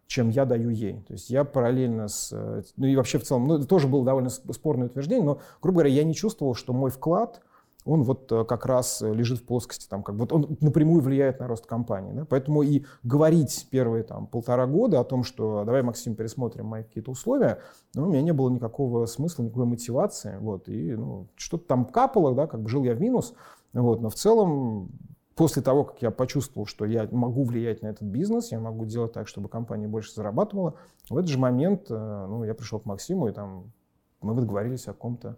чем я даю ей. То есть я параллельно с... Э, ну и вообще в целом, ну это тоже было довольно спорное утверждение, но, грубо говоря, я не чувствовал, что мой вклад — он вот э, как раз э, лежит в плоскости, там, как вот он напрямую влияет на рост компании. Да? Поэтому и говорить первые там, полтора года о том, что давай, Максим, пересмотрим мои какие-то условия, ну, у меня не было никакого смысла, никакой мотивации. Вот, и ну, что-то там капало, да, как бы жил я в минус. Вот, но в целом после того, как я почувствовал, что я могу влиять на этот бизнес, я могу делать так, чтобы компания больше зарабатывала, в этот же момент э, ну, я пришел к Максиму, и там мы договорились о каком-то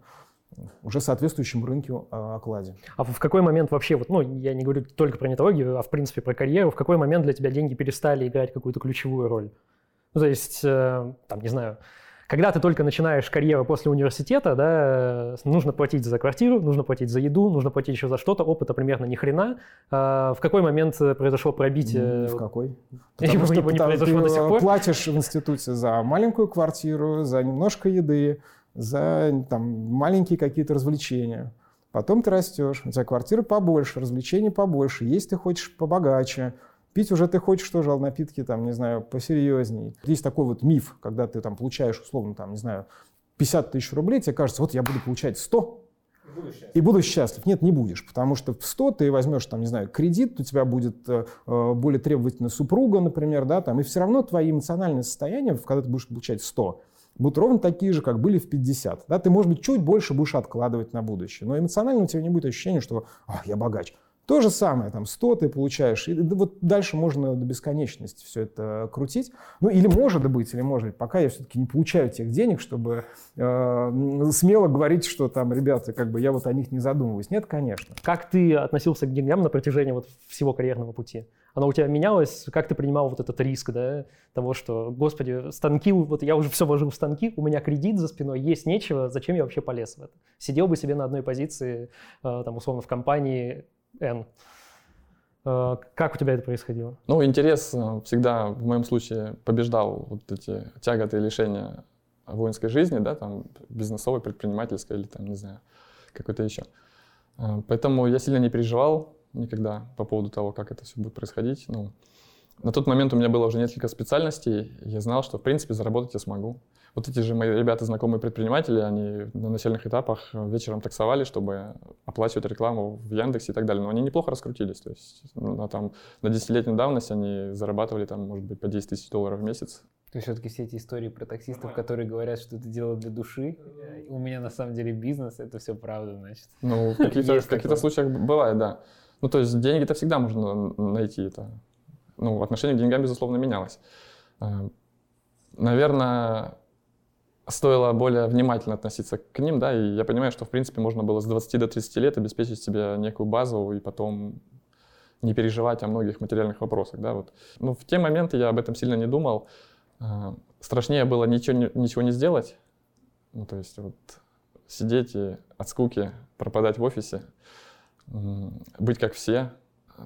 уже соответствующем рынке а, окладе. А в какой момент вообще, вот, ну, я не говорю только про нетологию, а в принципе про карьеру, в какой момент для тебя деньги перестали играть какую-то ключевую роль? Ну, то есть, э, там, не знаю, когда ты только начинаешь карьеру после университета, да, нужно платить за квартиру, нужно платить за еду, нужно платить еще за что-то, опыта примерно ни хрена. А в какой момент произошло пробитие? В какой? Потому что не произошло до сих пор. платишь в институте за маленькую квартиру, за немножко еды, за там, маленькие какие-то развлечения. Потом ты растешь, у тебя квартира побольше, развлечений побольше, есть ты хочешь побогаче, пить уже ты хочешь тоже напитки, там, не знаю, посерьезней. Есть такой вот миф, когда ты там получаешь, условно, там, не знаю, 50 тысяч рублей, тебе кажется, вот я буду получать 100, Буду и буду счастлив. Нет, не будешь, потому что в 100 ты возьмешь, там, не знаю, кредит, у тебя будет э, э, более требовательная супруга, например, да, там, и все равно твои эмоциональные состояния, когда ты будешь получать 100, будут ровно такие же, как были в 50. Да? Ты, может быть, чуть больше будешь откладывать на будущее, но эмоционально у тебя не будет ощущения, что «Ах, я богач». То же самое, там 100 ты получаешь, и вот дальше можно до бесконечности все это крутить. Ну или может быть, или может быть, пока я все-таки не получаю тех денег, чтобы э, смело говорить, что там, ребята, как бы я вот о них не задумываюсь. Нет, конечно. Как ты относился к деньгам на протяжении вот всего карьерного пути? Оно у тебя менялось? Как ты принимал вот этот риск, да, того, что, господи, станки, вот я уже все вложил в станки, у меня кредит за спиной, есть нечего, зачем я вообще полез в это? Сидел бы себе на одной позиции, э, там, условно, в компании N. Э, Как у тебя это происходило? Ну, интерес э, всегда в моем случае побеждал вот эти тяготы и лишения воинской жизни, да, там, бизнесовой, предпринимательской или там, не знаю, какой-то еще. Поэтому я сильно не переживал никогда по поводу того, как это все будет происходить. Ну, на тот момент у меня было уже несколько специальностей, и я знал, что, в принципе, заработать я смогу. Вот эти же мои ребята, знакомые предприниматели, они на начальных этапах вечером таксовали, чтобы оплачивать рекламу в Яндексе и так далее. Но они неплохо раскрутились. То есть на, там, на десятилетней давности они зарабатывали, там, может быть, по 10 тысяч долларов в месяц. То есть все-таки все эти истории про таксистов, которые говорят, что это дело для души, э, у меня на самом деле бизнес, это все правда, значит. Ну, в каких-то, случаях бывает, да. Ну, то есть деньги-то всегда можно найти. Это. Ну, отношение к деньгам, безусловно, менялось. Э, Наверное, стоило более внимательно относиться к ним, да, и я понимаю, что, в принципе, можно было с 20 до 30 лет обеспечить себе некую базу и потом не переживать о многих материальных вопросах, да, вот. Ну, в те моменты я об этом сильно не думал. Э, Страшнее было ничего ничего не сделать, ну, то есть вот сидеть и от скуки пропадать в офисе, быть как все.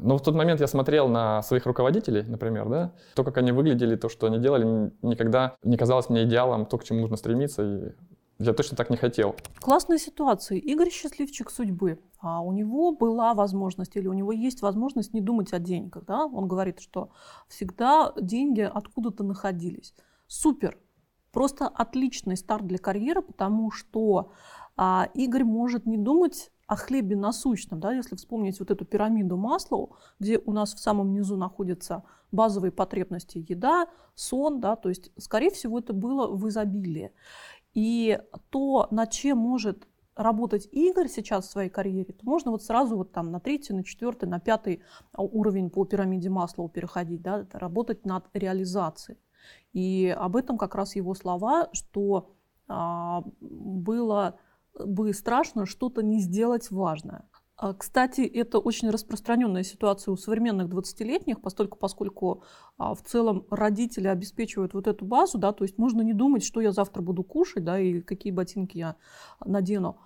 Но в тот момент я смотрел на своих руководителей, например, да, то, как они выглядели, то, что они делали, никогда не казалось мне идеалом, то, к чему нужно стремиться, и я точно так не хотел. Классная ситуация. Игорь счастливчик судьбы. А у него была возможность, или у него есть возможность не думать о деньгах. Да? Он говорит, что всегда деньги откуда-то находились. Супер. Просто отличный старт для карьеры, потому что а, Игорь может не думать о хлебе насущном. Да? Если вспомнить вот эту пирамиду Маслоу, где у нас в самом низу находятся базовые потребности еда, сон, да? то есть, скорее всего, это было в изобилии. И то, над чем может работать Игорь сейчас в своей карьере, то можно вот сразу вот там на третий, на четвертый, на пятый уровень по пирамиде Маслоу переходить, да, работать над реализацией. И об этом как раз его слова, что а, было бы страшно что-то не сделать важное. А, Кстати, это очень распространенная ситуация у современных 20-летних, поскольку, поскольку а, в целом родители обеспечивают вот эту базу, да, то есть можно не думать, что я завтра буду кушать, да, и какие ботинки я надену,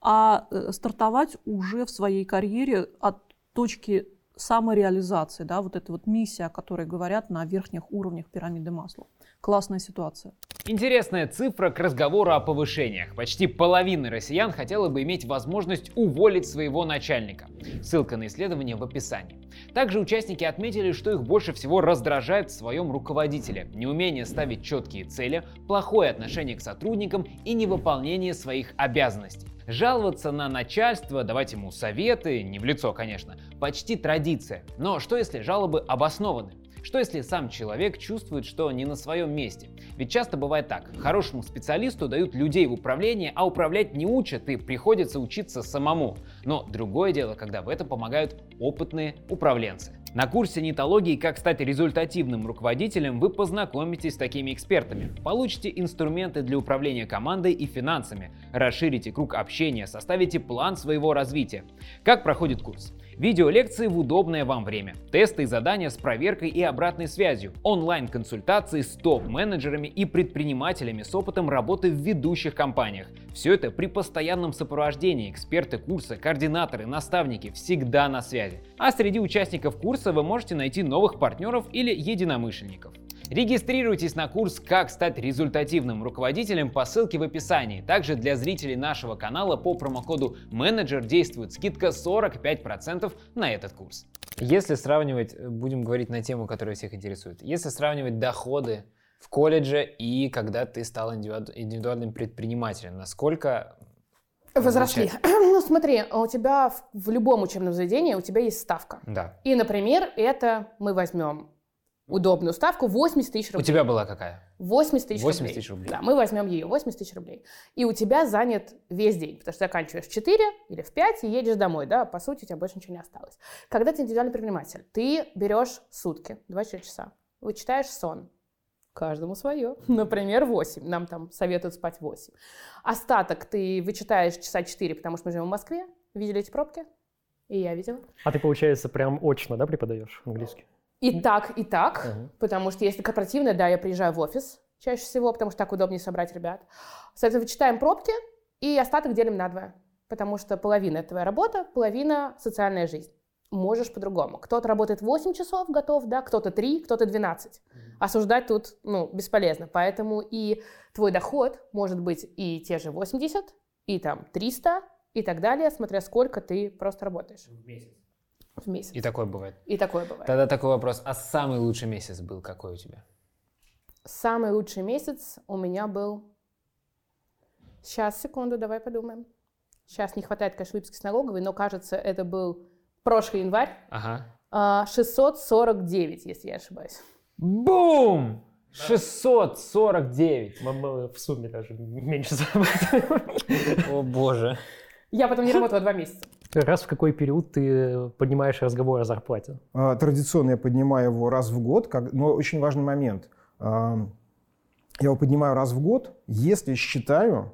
а э, стартовать уже в своей карьере от точки самореализации, да, вот эта вот миссия, о которой говорят на верхних уровнях пирамиды масла. Классная ситуация. Интересная цифра к разговору о повышениях. Почти половина россиян хотела бы иметь возможность уволить своего начальника. Ссылка на исследование в описании. Также участники отметили, что их больше всего раздражает в своем руководителе неумение ставить четкие цели, плохое отношение к сотрудникам и невыполнение своих обязанностей. Жаловаться на начальство, давать ему советы, не в лицо, конечно, почти традиция. Но что если жалобы обоснованы? Что если сам человек чувствует, что не на своем месте? Ведь часто бывает так. Хорошему специалисту дают людей в управление, а управлять не учат и приходится учиться самому. Но другое дело, когда в этом помогают опытные управленцы. На курсе нетологии «Как стать результативным руководителем» вы познакомитесь с такими экспертами, получите инструменты для управления командой и финансами, расширите круг общения, составите план своего развития. Как проходит курс? Видеолекции в удобное вам время, тесты и задания с проверкой и обратной связью, онлайн-консультации с топ-менеджерами и предпринимателями с опытом работы в ведущих компаниях. Все это при постоянном сопровождении. Эксперты курса, координаторы, наставники всегда на связи. А среди участников курса вы можете найти новых партнеров или единомышленников. Регистрируйтесь на курс «Как стать результативным руководителем» по ссылке в описании. Также для зрителей нашего канала по промокоду «Менеджер» действует скидка 45% на этот курс. Если сравнивать, будем говорить на тему, которая всех интересует, если сравнивать доходы в колледже и когда ты стал индивиду- индивидуальным предпринимателем, насколько Возросли. Ну, смотри, у тебя в, в любом учебном заведении у тебя есть ставка. Да. И, например, это мы возьмем удобную ставку 80 тысяч У рублей. тебя была какая? 80 тысяч 80 рублей. тысяч рублей. Да, мы возьмем ее, 80 тысяч рублей. И у тебя занят весь день, потому что заканчиваешь в 4 или в 5 и едешь домой, да, по сути, у тебя больше ничего не осталось. Когда ты индивидуальный предприниматель, ты берешь сутки, 24 часа, вычитаешь сон, каждому свое, например, 8, нам там советуют спать 8. Остаток ты вычитаешь часа 4, потому что мы живем в Москве, видели эти пробки? И я видела. А ты, получается, прям очно, да, преподаешь английский? И так, и так, Мгм. потому что если корпоративное, да, я приезжаю в офис чаще всего, потому что так удобнее собрать ребят. Соответственно, вычитаем пробки и остаток делим на двое, потому что половина — это твоя работа, половина — социальная жизнь. можешь по-другому. Кто-то работает 8 часов, готов, да, кто-то 3, кто-то 12. Осуждать тут, ну, бесполезно. Поэтому и твой доход может быть и те же 80, и там 300, и так далее, смотря сколько ты просто работаешь. В месяц. В месяц. И такое бывает. И такое бывает. Тогда такой вопрос. А самый лучший месяц был какой у тебя? Самый лучший месяц у меня был... Сейчас, секунду, давай подумаем. Сейчас не хватает, конечно, выписки с налоговой, но, кажется, это был прошлый январь. Ага. А, 649, если я ошибаюсь. Бум! 649. Мы, мы в сумме даже меньше зарабатываем. О боже. Я потом не работала два месяца. Раз в какой период ты поднимаешь разговор о зарплате? А, Традиционно я поднимаю его раз в год, но очень важный момент. А, Я его поднимаю раз в год, если считаю,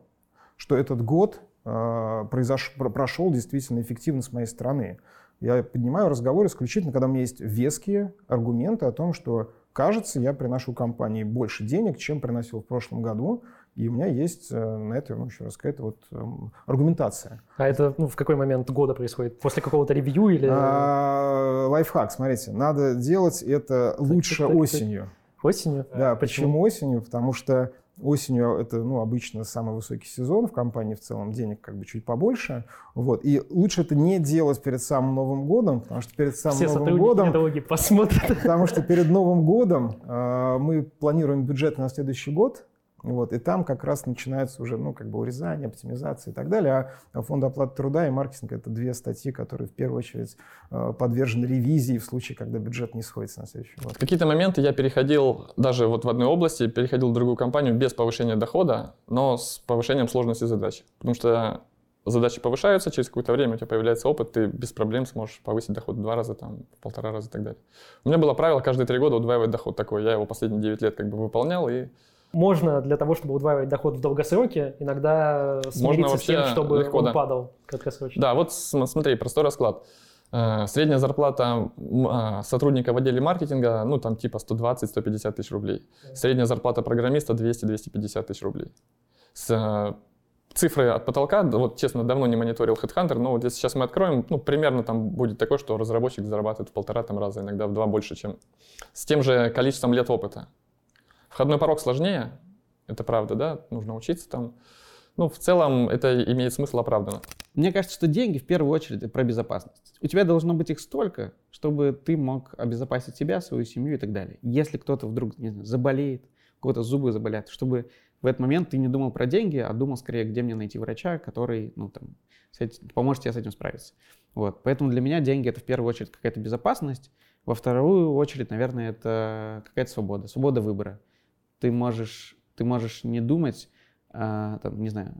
что этот год а, произош- про- прошел действительно эффективно с моей стороны. Я поднимаю разговор исключительно, когда у меня есть веские аргументы о том, что, кажется, я приношу компании больше денег, чем приносил в прошлом году, и у меня есть э, на это, ну, еще раз, какая-то вот эм, аргументация. А это ну, в какой момент года происходит? После какого-то ревью или А, Лайфхак, смотрите, надо делать это лучше так, так. осенью. осенью? Да, почему осенью? Потому что осенью это ну, обычно самый высокий сезон в компании в целом, денег как бы чуть побольше. Вот. И лучше это не делать перед самым Новым годом, потому что перед самым Все Новым годом посмотрят. Потому что перед Новым годом э, мы планируем бюджет на следующий год, вот, и там как раз начинается уже ну, как бы урезание, оптимизация и так далее. А фонд оплаты труда и маркетинг — это две статьи, которые в первую очередь э, подвержены ревизии в случае, когда бюджет не сходится на следующий год. В какие-то моменты я переходил даже вот в одной области, переходил в другую компанию без повышения дохода, но с повышением сложности задач. Потому что задачи повышаются, через какое-то время у тебя появляется опыт, ты без проблем сможешь повысить доход в два раза, там, в полтора раза и так далее. У меня было правило каждые три года удваивать доход такой. Я его последние 9 лет как бы выполнял, и Можно для того, чтобы удваивать доход в долгосроке, иногда смириться с тем, чтобы легко, он да. падал краткосрочно. Да, вот см- смотри, простой расклад. Э, Средняя зарплата а, сотрудника в отделе маркетинга, ну там типа 120-150 тысяч рублей. Средняя зарплата программиста 200-250 тысяч рублей. С, э, цифры от потолка, вот честно, давно не мониторил HeadHunter, но вот если сейчас мы откроем, ну примерно там будет такое, что разработчик зарабатывает в полтора там раза, иногда в два больше, чем с тем же количеством лет опыта. Входной порог сложнее, это правда, да, нужно учиться там. Ну, в целом это имеет смысл оправданно. Мне кажется, что деньги в первую очередь про безопасность. У тебя должно быть их столько, чтобы ты мог обезопасить себя, свою семью и так далее. Если кто-то вдруг не знаю, заболеет, у кого-то зубы заболят, чтобы в этот момент ты не думал про деньги, а думал скорее, где мне найти врача, который ну, там, этим- поможет тебе с этим справиться. Вот. Поэтому для меня деньги это в первую очередь какая-то безопасность, во вторую очередь, наверное, это какая-то свобода, свобода выбора. Ты можешь, ты можешь не думать, а, там, не знаю,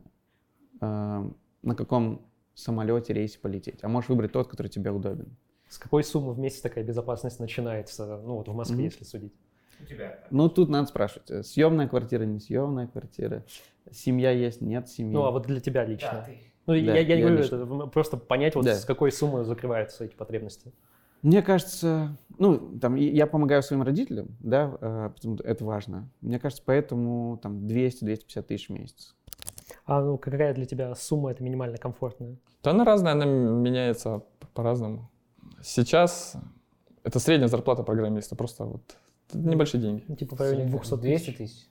а, на каком самолете, рейсе полететь, а можешь выбрать тот, который тебе удобен. С какой суммы в месяц такая безопасность начинается, ну вот в Москве, Мгм. если судить? Ну, тут надо спрашивать, э, съемная квартира, не съемная квартира, семья есть, нет семьи. Ну а вот для тебя лично? Ну, Да, я, я не я говорю, лично. это просто понять, вот Да. с какой суммы закрываются эти потребности. Мне кажется, ну, там, я помогаю своим родителям, да, э, потому что это важно. Мне кажется, поэтому там 200-250 тысяч в месяц. А ну какая для тебя сумма это минимально комфортная? Да она разная, она меняется по-разному. Сейчас это средняя зарплата программиста, просто вот небольшие деньги. Ну, типа в районе 200 200 тысяч.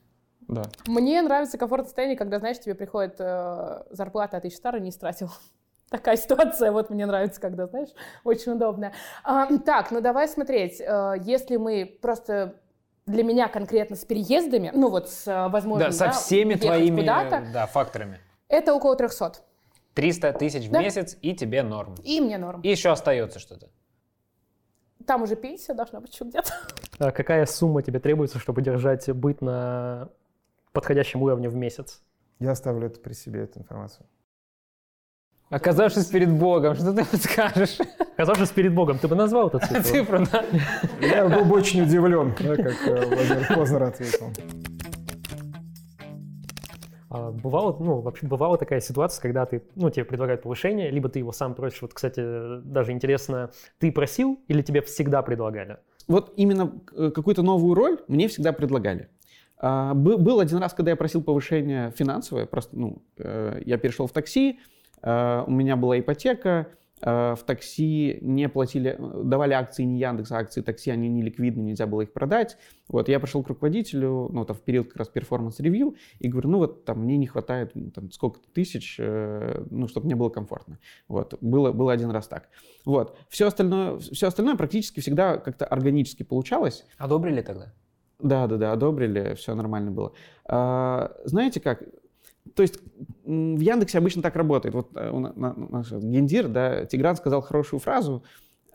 Да. Мне нравится комфортное состояние, когда, знаешь, тебе приходит э, зарплата, а ты еще старую не истратил. Такая ситуация, вот мне нравится, когда, знаешь, очень удобно. А, так, ну давай смотреть. э, если мы просто для меня конкретно с переездами, ну вот с э, возможностью Да, со всеми твоими да, факторами. это около 300. 300 тысяч в Да. месяц, и тебе норм. И мне норм. И еще остается что-то. Там уже пенсия должна быть еще где-то. А какая сумма тебе требуется, чтобы держать быт на подходящем уровне в месяц? Я оставлю это при себе, эту информацию. Оказавшись перед Богом, что ты скажешь? Оказавшись перед Богом, ты бы назвал эту цифру? Цифру, да? Я был бы очень удивлен, да, как э, Владимир Познер ответил. А бывало, ну, вообще бывала такая ситуация, когда ты, ну, тебе предлагают повышение, либо ты его сам просишь. Вот, кстати, даже интересно, ты просил или тебе всегда предлагали? Вот именно э, какую-то новую роль мне всегда предлагали. А, бы- Был один раз, когда я просил повышение финансовое, просто, ну, э, я перешел в такси, э, у меня была ипотека, Э, в такси не платили, давали акции не Яндекс, а акции такси, они не ликвидны, нельзя было их продать. Вот я пришел к руководителю, ну, там, в период как раз performance review, и говорю, ну, вот там мне не хватает ну, там, сколько-то тысяч, э, ну, чтобы мне было комфортно. Вот, было, было один раз так. Вот, все остальное, все остальное практически всегда как-то органически получалось. Одобрили тогда? Да, да, да, одобрили, все нормально было. А, знаете как, то есть в Яндексе обычно так работает. Вот э, наш гендир, да, Тигран сказал хорошую фразу,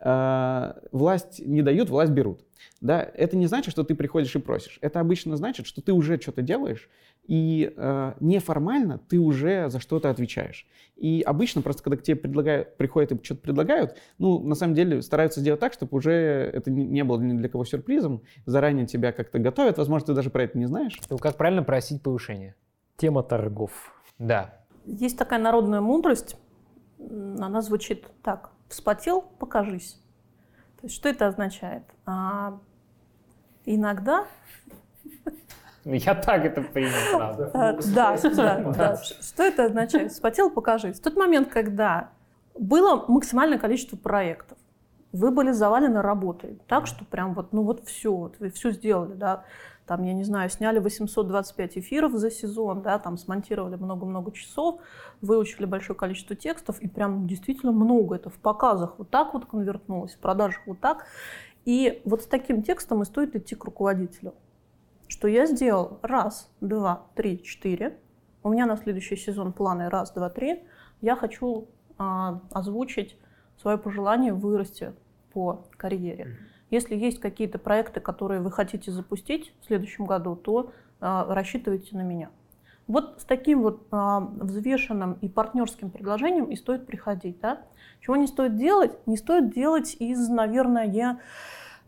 э, власть не дают, власть берут. Да, это не значит, что ты приходишь и просишь. Это обычно значит, что ты уже что-то делаешь, и э, неформально ты уже за что-то отвечаешь. И обычно просто, когда к тебе предлагают, приходят и что-то предлагают, ну, на самом деле стараются сделать так, чтобы уже это не было ни для кого сюрпризом, заранее тебя как-то готовят, возможно, ты даже про это не знаешь. Ну, как правильно просить повышение? Тема торгов. Да. Есть такая народная мудрость, она звучит так. Вспотел, покажись. То есть что это означает? А, иногда... Я так это принял, правда. А, да, да, да. Что это означает? Вспотел, покажись. В тот момент, когда было максимальное количество проектов, вы были завалены работой, так что прям вот, ну вот все, вот вы все сделали, да, там, я не знаю, сняли 825 эфиров за сезон, да, там смонтировали много-много часов, выучили большое количество текстов, и прям действительно много это в показах вот так вот конвертнулось, в продажах вот так. И вот с таким текстом и стоит идти к руководителю. Что я сделал раз, два, три, четыре. У меня на следующий сезон планы раз, два, три. Я хочу а, озвучить свое пожелание вырасти по карьере. Если есть какие-то проекты, которые вы хотите запустить в следующем году, то э, рассчитывайте на меня. Вот с таким вот э, взвешенным и партнерским предложением и стоит приходить. Да? Чего не стоит делать? Не стоит делать из, наверное, я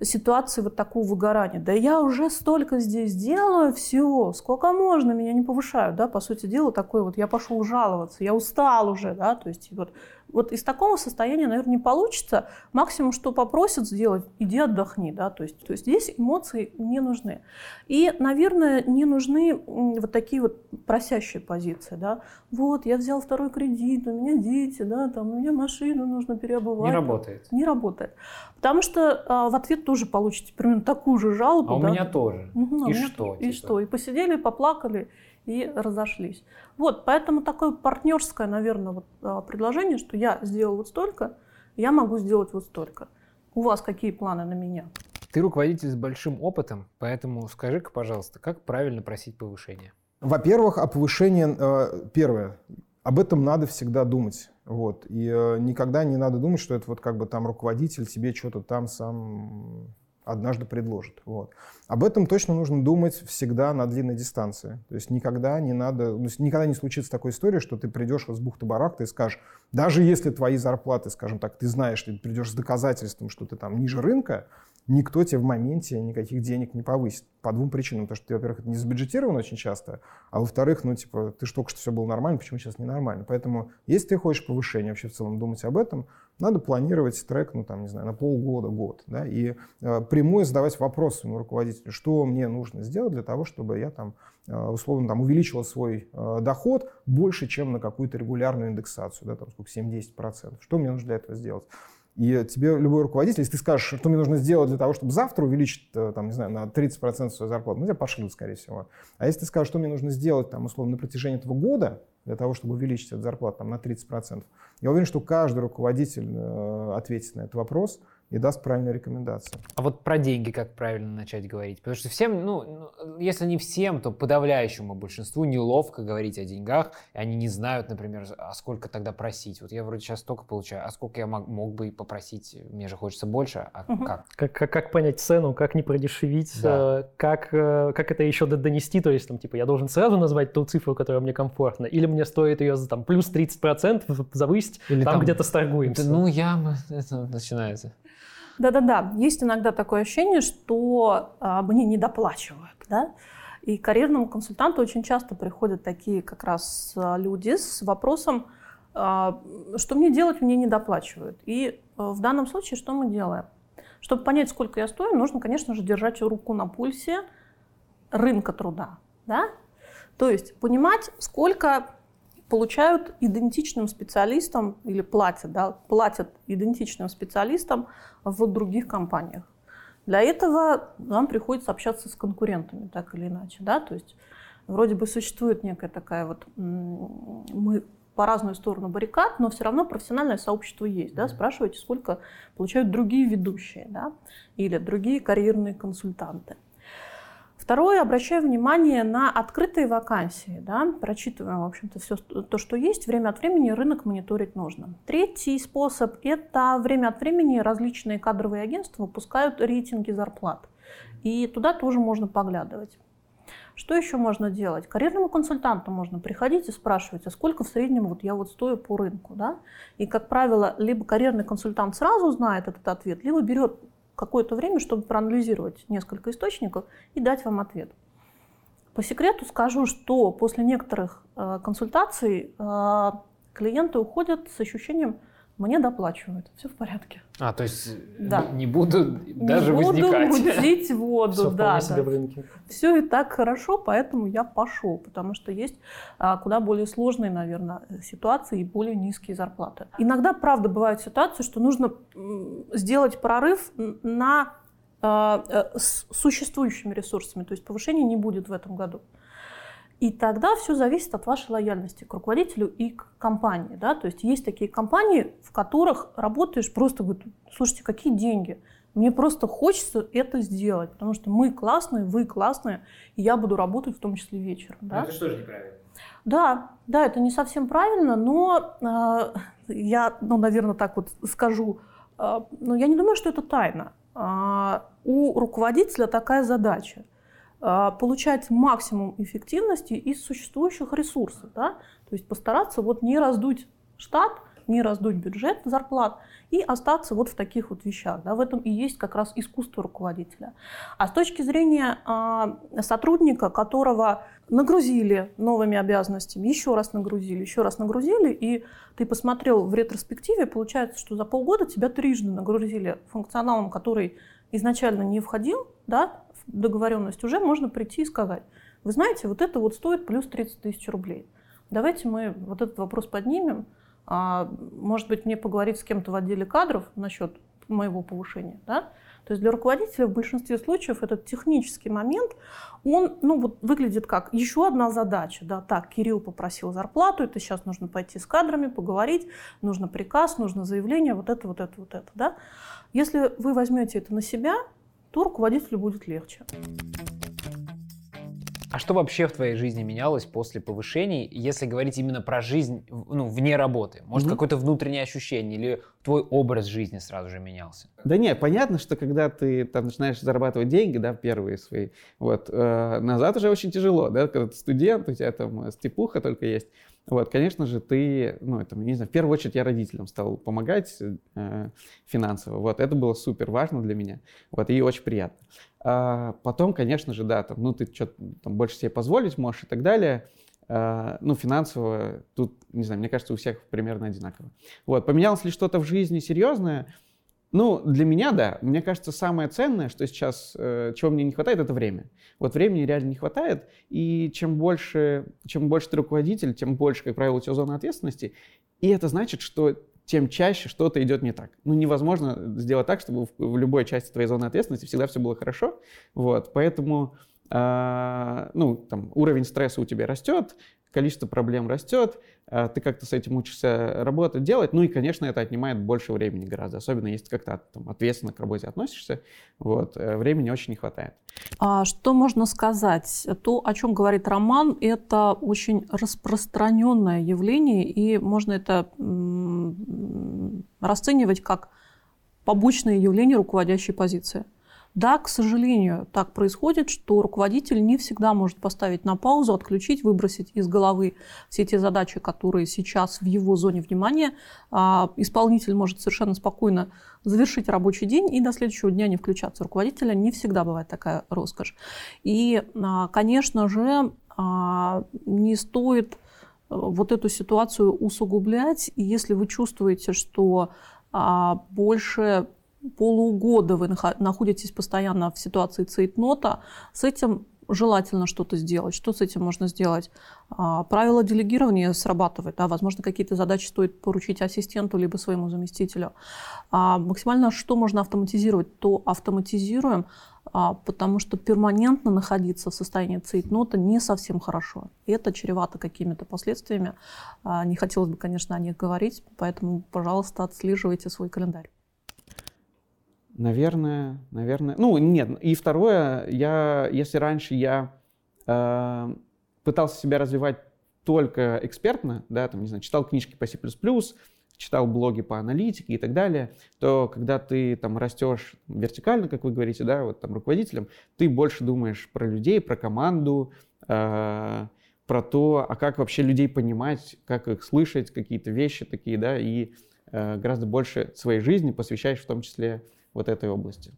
ситуации вот такого выгорания. Да я уже столько здесь делаю, все, сколько можно, меня не повышают, да, по сути дела, такой вот, я пошел жаловаться, я устал уже, да, то есть вот вот из такого состояния, наверное, не получится. Максимум, что попросят сделать, иди отдохни, да, то есть, то есть здесь эмоции не нужны. И, наверное, не нужны вот такие вот просящие позиции, да. Вот, я взял второй кредит, у меня дети, да, там, у меня машину нужно переобувать. Не работает. Не работает. Потому что а, в ответ тоже получите примерно такую же жалобу. А да? у меня тоже. Угу, и меня, что? И типа? что? И посидели, поплакали, и разошлись. Вот, поэтому такое партнерское, наверное, вот, а, предложение, что я сделал вот столько, я могу сделать вот столько. У вас какие планы на меня? Ты руководитель с большим опытом, поэтому скажи-ка, пожалуйста, как правильно просить повышение? Во-первых, о повышении, э, первое, об этом надо всегда думать. Вот. И э, никогда не надо думать, что это вот как бы там руководитель тебе что-то там сам однажды предложит. Вот. Об этом точно нужно думать всегда на длинной дистанции. То есть никогда не надо, ну, никогда не случится такой истории, что ты придешь с бухты-барахта и скажешь, даже если твои зарплаты, скажем так, ты знаешь, ты придешь с доказательством, что ты там ниже рынка, никто тебе в моменте никаких денег не повысит. По двум причинам. Потому что, во-первых, это не забюджетировано очень часто, а во-вторых, ну, типа, ты же только что все было нормально, почему сейчас ненормально? Поэтому, если ты хочешь повышения, вообще в целом думать об этом, надо планировать трек, ну, там, не знаю, на полгода, год, да, и э, прямой задавать вопрос своему руководителю, что мне нужно сделать для того, чтобы я там, э, условно, там, увеличила свой э, доход больше, чем на какую-то регулярную индексацию, да, там, сколько, 7-10%. Что мне нужно для этого сделать? И тебе любой руководитель, если ты скажешь, что мне нужно сделать для того, чтобы завтра увеличить, э, там, не знаю, на 30% свою зарплату, ну, тебя пошлют, скорее всего. А если ты скажешь, что мне нужно сделать, там, условно, на протяжении этого года, для того, чтобы увеличить эту зарплату там, на 30%, я уверен, что каждый руководитель э, ответит на этот вопрос – и даст правильные рекомендации. А вот про деньги как правильно начать говорить? Потому что всем, ну, ну, если не всем, то подавляющему большинству неловко говорить о деньгах, и они не знают, например, а сколько тогда просить. Вот я вроде сейчас столько получаю, а сколько я мог, мог бы попросить? Мне же хочется больше, а угу. как? как? Как, как понять цену, как не продешевить, да. Э, как, э, как это еще донести, то есть, там, типа, я должен сразу назвать ту цифру, которая мне комфортна, или мне стоит ее за там, плюс 30% завысить, или там, там где-то сторгуемся. Ну, я... Это начинается. Да-да-да, есть иногда такое ощущение, что а, мне недоплачивают, да? И карьерному консультанту очень часто приходят такие как раз а, люди с вопросом, а, что мне делать, мне недоплачивают. И а, в данном случае что мы делаем? Чтобы понять, сколько я стою, нужно, конечно же, держать руку на пульсе рынка труда. Да? То есть понимать, сколько получают идентичным специалистам или платят, да, платят идентичным специалистам в других компаниях. Для этого нам приходится общаться с конкурентами, так или иначе. Да? То есть вроде бы существует некая такая вот... Мы по разную сторону баррикад, но все равно профессиональное сообщество есть. Да? Спрашивайте, сколько получают другие ведущие да? или другие карьерные консультанты. Второе, обращаю внимание на открытые вакансии. Да? Прочитываем, в общем-то, все то, что есть. Время от времени рынок мониторить нужно. Третий способ – это время от времени различные кадровые агентства выпускают рейтинги зарплат. И туда тоже можно поглядывать. Что еще можно делать? Карьерному консультанту можно приходить и спрашивать, а сколько в среднем вот я вот стою по рынку. Да? И, как правило, либо карьерный консультант сразу знает этот ответ, либо берет какое-то время, чтобы проанализировать несколько источников и дать вам ответ. По секрету скажу, что после некоторых э, консультаций э, клиенты уходят с ощущением, мне доплачивают, все в порядке. А, то есть да. не буду даже не возникать. буду мутить воду, Все да. себе в рынке. Все и так хорошо, поэтому я пошел, потому что есть а, куда более сложные, наверное, ситуации и более низкие зарплаты. Иногда, правда, бывают ситуации, что нужно сделать прорыв на а, а, с существующими ресурсами, то есть повышения не будет в этом году. И тогда все зависит от вашей лояльности к руководителю и к компании. Да? То есть есть такие компании, в которых работаешь просто, говорит, слушайте, какие деньги? Мне просто хочется это сделать, потому что мы классные, вы классные, и я буду работать в том числе вечером. Да? это что же неправильно? Да, да, это не совсем правильно, но э, я, ну, наверное, так вот скажу, э, но я не думаю, что это тайна. Э, у руководителя такая задача – получать максимум эффективности из существующих ресурсов. Да? То есть постараться вот не раздуть штат, не раздуть бюджет зарплат и остаться вот в таких вот вещах. Да? В этом и есть как раз искусство руководителя. А с точки зрения э, сотрудника, которого нагрузили новыми обязанностями, еще раз нагрузили, еще раз нагрузили, и ты посмотрел в ретроспективе, получается, что за полгода тебя трижды нагрузили функционалом, который изначально не входил, да, договоренность, уже можно прийти и сказать, вы знаете, вот это вот стоит плюс 30 тысяч рублей. Давайте мы вот этот вопрос поднимем. А, может быть, мне поговорить с кем-то в отделе кадров насчет моего повышения. Да? То есть для руководителя в большинстве случаев этот технический момент, он ну, вот выглядит как еще одна задача. Да? Так, Кирилл попросил зарплату, это сейчас нужно пойти с кадрами, поговорить, нужно приказ, нужно заявление, вот это, вот это, вот это. Да? Если вы возьмете это на себя, то руководителю будет легче. А что вообще в твоей жизни менялось после повышений, если говорить именно про жизнь ну, вне работы? Может, mm-hmm. какое-то внутреннее ощущение или твой образ жизни сразу же менялся? Да нет, понятно, что когда ты там начинаешь зарабатывать деньги, да, первые свои, вот, э, назад уже очень тяжело, да, когда ты студент, у тебя там степуха только есть. Вот, конечно же, ты, ну, это, не знаю, в первую очередь я родителям стал помогать э, финансово. Вот, это было супер важно для меня. Вот, и очень приятно. А потом, конечно же, да, там, ну, ты что-то там больше себе позволить можешь и так далее. А, ну, финансово тут, не знаю, мне кажется, у всех примерно одинаково. Вот, поменялось ли что-то в жизни серьезное? Ну, для меня, да. Мне кажется, самое ценное, что сейчас, э, чего мне не хватает, это время. Вот времени реально не хватает, и чем больше, чем больше ты руководитель, тем больше, как правило, у тебя зона ответственности, и это значит, что тем чаще что-то идет не так. Ну, невозможно сделать так, чтобы в, любой части твоей зоны ответственности всегда все было хорошо. Вот, поэтому э, ну, там, уровень стресса у тебя растет, количество проблем растет, а, ты как-то с этим учишься работать, делать, ну и, конечно, это отнимает больше времени гораздо, особенно если как-то там, ответственно к работе относишься, вот, э, времени очень не хватает. А что можно сказать? То, о чем говорит Роман, это очень распространенное явление, и можно это расценивать как побочное явление руководящей позиции. Да, к сожалению, так происходит, что руководитель не всегда может поставить на паузу, отключить, выбросить из головы все те задачи, которые сейчас в его зоне внимания. А исполнитель может совершенно спокойно завершить рабочий день и до следующего дня не включаться. Руководителя не всегда бывает такая роскошь. И, а, конечно же, а, не стоит э, вот эту ситуацию усугублять. И если вы чувствуете, что больше полугода вы находитесь постоянно в ситуации цейтнота, с этим желательно что-то сделать. Что с этим можно сделать? А, правило делегирования срабатывает. Да? Возможно, какие-то задачи стоит поручить ассистенту либо своему заместителю. А максимально что можно автоматизировать, то автоматизируем, а, потому что перманентно находиться в состоянии цейтнота не совсем хорошо. Это чревато какими-то последствиями. Не хотелось бы, конечно, о них говорить, поэтому, пожалуйста, отслеживайте свой календарь. Наверное, наверное. Ну, нет. И второе, я, если раньше я э, пытался себя развивать только экспертно, да, там, не знаю, читал книжки по C++, читал блоги по аналитике и так далее, то когда ты там растешь вертикально, как вы говорите, да, вот там руководителем, ты больше думаешь про людей, про команду, э, про то, а как вообще людей понимать, как их слышать, какие-то вещи такие, да, и э, гораздо больше своей жизни посвящаешь в том числе вот этой области.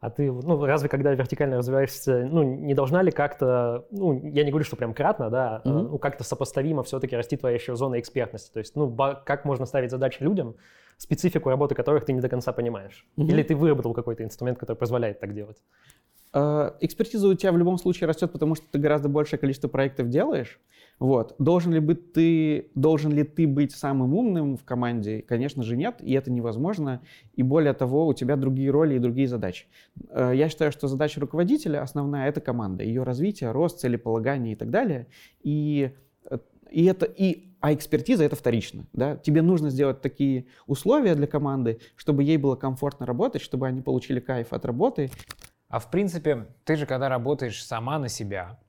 А ты, ну, разве когда вертикально развиваешься, ну, не должна ли как-то, ну, я не говорю, что прям кратно, да, mm-hmm. ну, как-то сопоставимо все-таки расти твоя еще зона экспертности? То есть, ну, как можно ставить задачи людям, специфику работы которых ты не до конца понимаешь? Mm-hmm. Или ты выработал какой-то инструмент, который позволяет так делать? А, экспертиза у тебя в любом случае растет, потому что ты гораздо большее количество проектов делаешь. Вот. Должен ли, быть ты, должен ли ты быть самым умным в команде? Конечно же нет, и это невозможно. И более того, у тебя другие роли и другие задачи. Э, я считаю, что задача руководителя основная — это команда, ее развитие, рост, целеполагание и так далее. И, э, и это, и, а экспертиза — это вторично. Да? Тебе нужно сделать такие условия для команды, чтобы ей было комфортно работать, чтобы они получили кайф от работы. А в принципе, ты же когда работаешь сама на себя,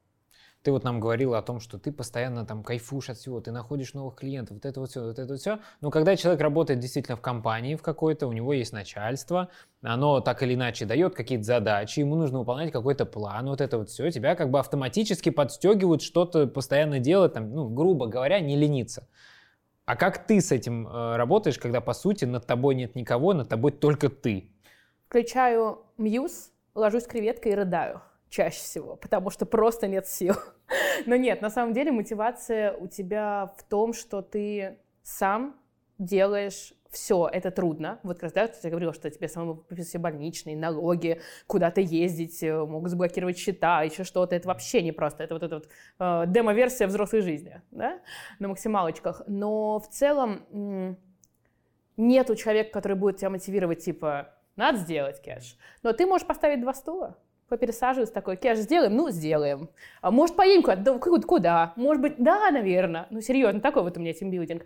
ты вот нам говорила о том, что ты постоянно там кайфуешь от всего, ты находишь новых клиентов, вот это вот все, вот это вот все. Но когда человек работает действительно в компании в какой-то, у него есть начальство, оно так или иначе дает какие-то задачи, ему нужно выполнять какой-то план, вот это вот все, тебя как бы автоматически подстегивают что-то постоянно делать, там, ну, грубо говоря, не лениться. А как ты с этим э, работаешь, когда, по сути, над тобой нет никого, над тобой только ты? Включаю мьюз, ложусь креветкой и рыдаю чаще всего, потому что просто нет сил. Но нет, на самом деле мотивация у тебя в том, что ты сам делаешь все, это трудно. Вот как раз, да, ты говорил, что тебе самому все больничные, налоги, куда-то ездить, э, могут заблокировать счета, еще что-то. Это вообще не просто. Это вот эта вот э, демо-версия взрослой жизни, да, на максималочках. Но в целом нету человека, который будет тебя мотивировать, типа, надо сделать кэш. Но ты можешь поставить два стула, попересаживаюсь такой, кэш сделаем? Ну, сделаем. А может, поедем куда? Да, куда? Может быть, да, наверное. Ну, серьезно, такой вот у меня тимбилдинг.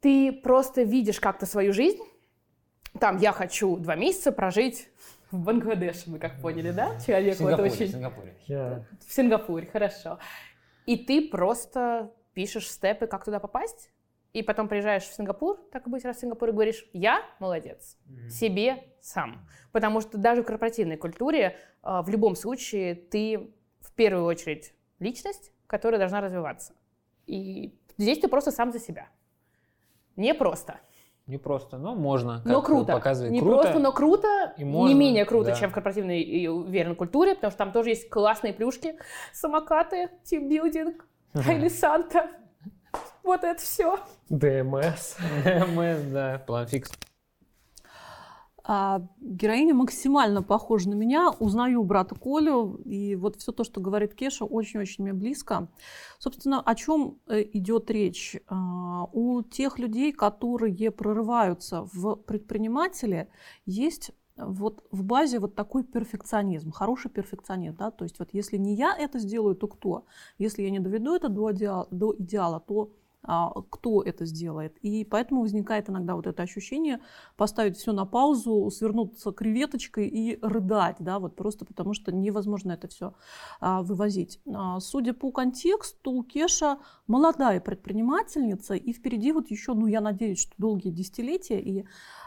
Ты просто видишь как-то свою жизнь. Там, я хочу два месяца прожить в Бангладеше, мы как поняли, да? Человек в Сингапуре, вот очень... в Сингапуре. Yeah. В Сингапуре, хорошо. И ты просто пишешь степы, как туда попасть, и потом приезжаешь в Сингапур, так и быть, раз в Сингапур, и говоришь, я молодец, mm-hmm. себе сам. Потому что даже в корпоративной культуре э, в любом случае ты в первую очередь личность, которая должна развиваться. И здесь ты просто сам за себя. Не просто. Не просто, но можно. Но круто. Показывает. Не круто, просто, но круто. И можно, не менее круто, да. чем в корпоративной и уверенной культуре, потому что там тоже есть классные плюшки. Самокаты, тимбилдинг, Хайли Санта. Вот это все. ДМС. ДМС, да, план фикс. А, героиня максимально похожа на меня. Узнаю брата Колю, и вот все то, что говорит Кеша, очень-очень мне близко. Собственно, о чем э, идет речь? А, у тех людей, которые прорываются в предприниматели, есть вот в базе вот такой перфекционизм, хороший перфекционизм, да, то есть вот если не я это сделаю, то кто? Если я не доведу это до идеала, до идеала то кто это сделает. И поэтому возникает иногда вот это ощущение поставить все на паузу, свернуться креветочкой и рыдать, да, вот просто потому что невозможно это все а, вывозить. А, судя по контексту, Кеша молодая предпринимательница, и впереди вот еще, ну, я надеюсь, что долгие десятилетия, и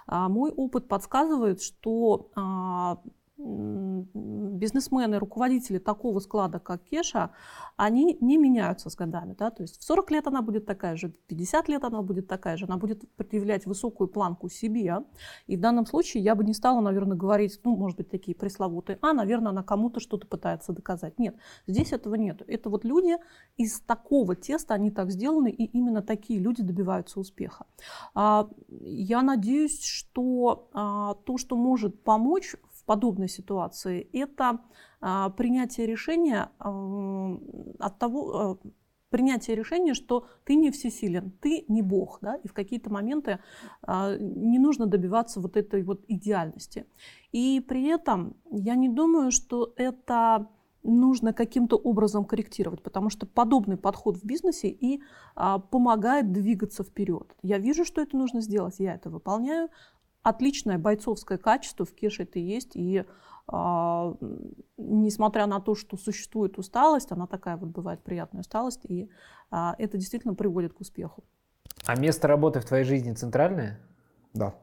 а, мой опыт подсказывает, что а, бизнесмены, руководители такого склада, как Кеша, они не меняются с годами. Да? То есть в 40 лет она будет такая же, в 50 лет она будет такая же, она будет предъявлять высокую планку себе. И в данном случае я бы не стала, наверное, говорить, ну, может быть, такие пресловутые, а, наверное, она кому-то что-то пытается доказать. Нет, здесь этого нет. Это вот люди из такого теста, они так сделаны, и именно такие люди добиваются успеха. А, я надеюсь, что а, то, что может помочь подобной ситуации, это а, принятие решения от того, а, принятие решения, что ты не всесилен, ты не Бог, да, и в какие-то моменты а, не нужно добиваться вот этой вот идеальности. И при этом я не думаю, что это нужно каким-то образом корректировать, потому что подобный подход в бизнесе и а, помогает двигаться вперед. Я вижу, что это нужно сделать, я это выполняю. Отличное бойцовское качество в Кеше это есть, и а, несмотря на то, что существует усталость, она такая вот бывает приятная усталость, и а, это действительно приводит к успеху. А место работы в твоей жизни центральное? Да,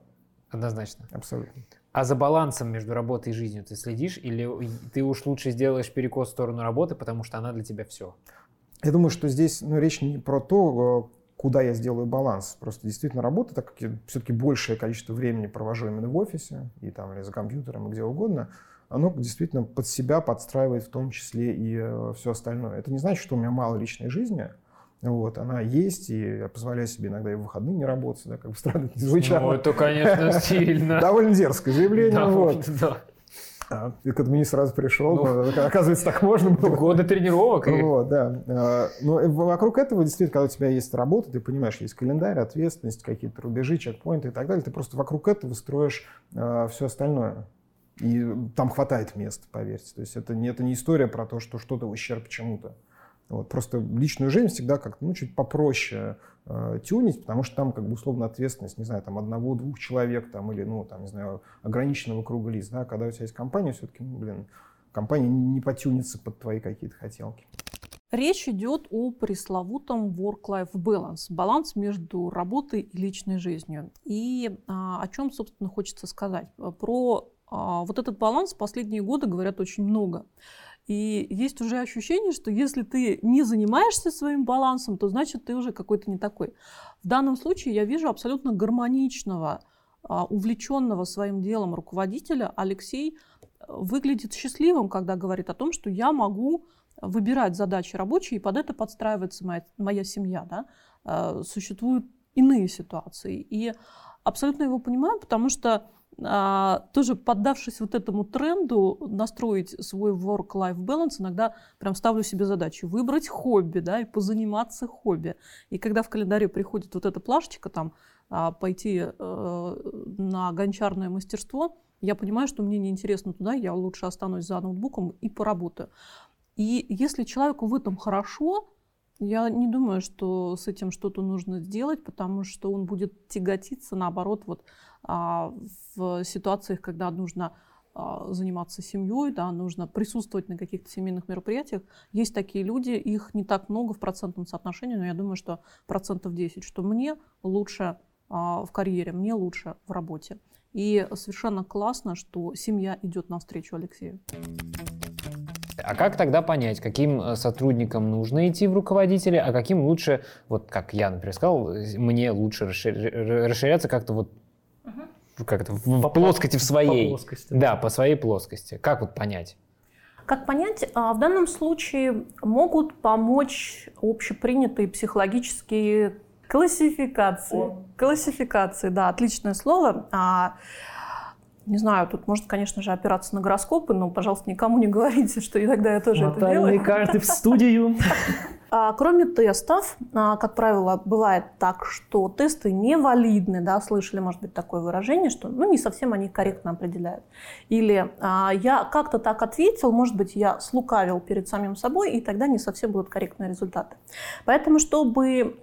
Однозначно. абсолютно. А за балансом между работой и жизнью ты следишь? Или ты уж лучше сделаешь перекос в сторону работы, потому что она для тебя все? Я думаю, что здесь ну, речь не про то, куда я сделаю баланс. Просто действительно работа, так как я все-таки большее количество времени провожу именно в офисе, и там, или за компьютером, и где угодно, оно действительно под себя подстраивает в том числе и все остальное. Это не значит, что у меня мало личной жизни, вот, она есть, и я позволяю себе иногда и в выходные не работать, да, как бы странно это не звучало. Ну, это, конечно, стильно. Довольно дерзкое заявление, вот. да. А, к этому не сразу пришел, Ну. оказывается, так можно было. Годы тренировок. Вот, да. А, Но и вокруг этого, действительно, когда у тебя есть работа, ты понимаешь, есть календарь, ответственность, какие-то рубежи, чекпоинты и так далее, ты просто вокруг этого строишь все остальное. И там хватает места, поверьте. То есть это не, это не история про то, что что-то ущерб чему-то. Вот. Просто личную жизнь всегда как-то ну, чуть попроще э, тюнить, потому что там как бы условно ответственность, не знаю, там одного-двух человек там, или, ну, там, не знаю, ограниченного круга лиц. Да? Когда у тебя есть компания, все-таки, ну, блин, компания не потюнится под твои какие-то хотелки. Речь идет о пресловутом work-life balance, баланс между работой и личной жизнью. И а, о чем, собственно, хочется сказать. Про а, вот этот баланс последние годы говорят очень много. И есть уже ощущение, что если ты не занимаешься своим балансом, то значит ты уже какой-то не такой. В данном случае я вижу абсолютно гармоничного, а, увлеченного своим делом руководителя. Алексей э, выглядит счастливым, когда говорит о том, что я могу выбирать задачи рабочие, и под это подстраивается моя, моя семья. Да? Э, Существуют иные ситуации. И абсолютно его понимаю, потому что тоже поддавшись вот этому тренду настроить свой work-life balance, иногда прям ставлю себе задачу выбрать хобби, да, и позаниматься хобби. И когда в календаре приходит вот эта плашечка, там, а, пойти э, на гончарное мастерство, я понимаю, что мне неинтересно туда, я лучше останусь за ноутбуком и поработаю. И если человеку в этом хорошо, я не думаю, что с этим что-то нужно сделать, потому что он будет тяготиться, наоборот, вот а, в ситуациях, когда нужно а, заниматься семьей, да, нужно присутствовать на каких-то семейных мероприятиях. Есть такие люди, их не так много в процентном соотношении, но я думаю, что процентов 10, что мне лучше а, в карьере, мне лучше в работе. И совершенно классно, что семья идет навстречу Алексею. А как тогда понять, каким э, сотрудникам нужно идти в руководители, а каким лучше, вот как я, например, сказал, э, мне лучше расшир- расширяться как-то вот как это, в, По- плоскости в своей. по плоскости, Да, по своей плоскости. Как вот понять? Как понять, а, в данном случае могут помочь общепринятые психологические классификации. Классификации, да, отличное слово. А, не знаю, тут можно, конечно же, опираться на гороскопы, но, пожалуйста, никому не говорите, что иногда я тоже это Натальные делаю. карты в студию. А, Кроме тестов, а, как правило, бывает так, что тесты невалидны, да, слышали, может быть, такое выражение, что ну, не совсем они корректно определяют. Или а, я как-то так ответил, может быть, я слукавил перед самим собой, и тогда не совсем будут корректные результаты. Поэтому, чтобы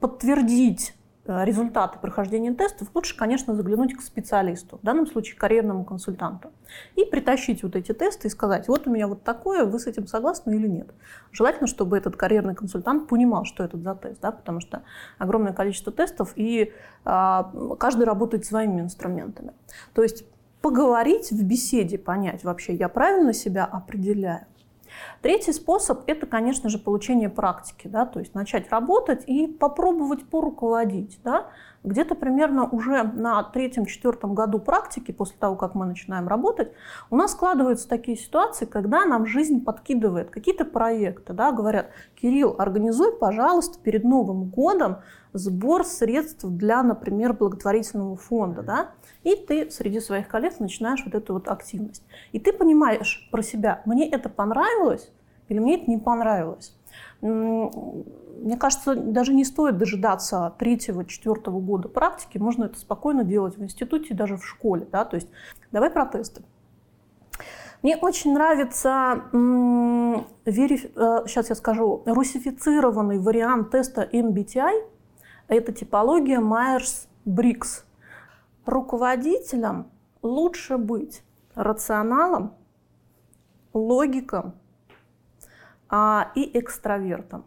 подтвердить результаты прохождения тестов, лучше, конечно, заглянуть к специалисту, в данном случае карьерному консультанту, и притащить вот эти тесты и сказать, вот у меня вот такое, вы с этим согласны или нет. Желательно, чтобы этот карьерный консультант понимал, что это за тест, да, потому что огромное количество тестов, и а, каждый работает своими инструментами. То есть поговорить в беседе, понять вообще, я правильно себя определяю. Третий способ – это, конечно же, получение практики, да, то есть начать работать и попробовать поруководить, да, где-то примерно уже на третьем-четвертом году практики, после того, как мы начинаем работать, у нас складываются такие ситуации, когда нам жизнь подкидывает какие-то проекты, да, говорят, Кирилл, организуй, пожалуйста, перед Новым годом сбор средств для, например, благотворительного фонда, да, и ты среди своих коллег начинаешь вот эту вот активность. И ты понимаешь про себя, мне это понравилось или мне это не понравилось. Мне кажется, даже не стоит дожидаться третьего-четвертого года практики. Можно это спокойно делать в институте, даже в школе. Да? То есть давай про тесты. Мне очень нравится, вериф... сейчас э, я скажу, русифицированный вариант теста MBTI. Это типология Майерс-Брикс. Руководителям лучше быть рационалом, логиком а, и экстравертом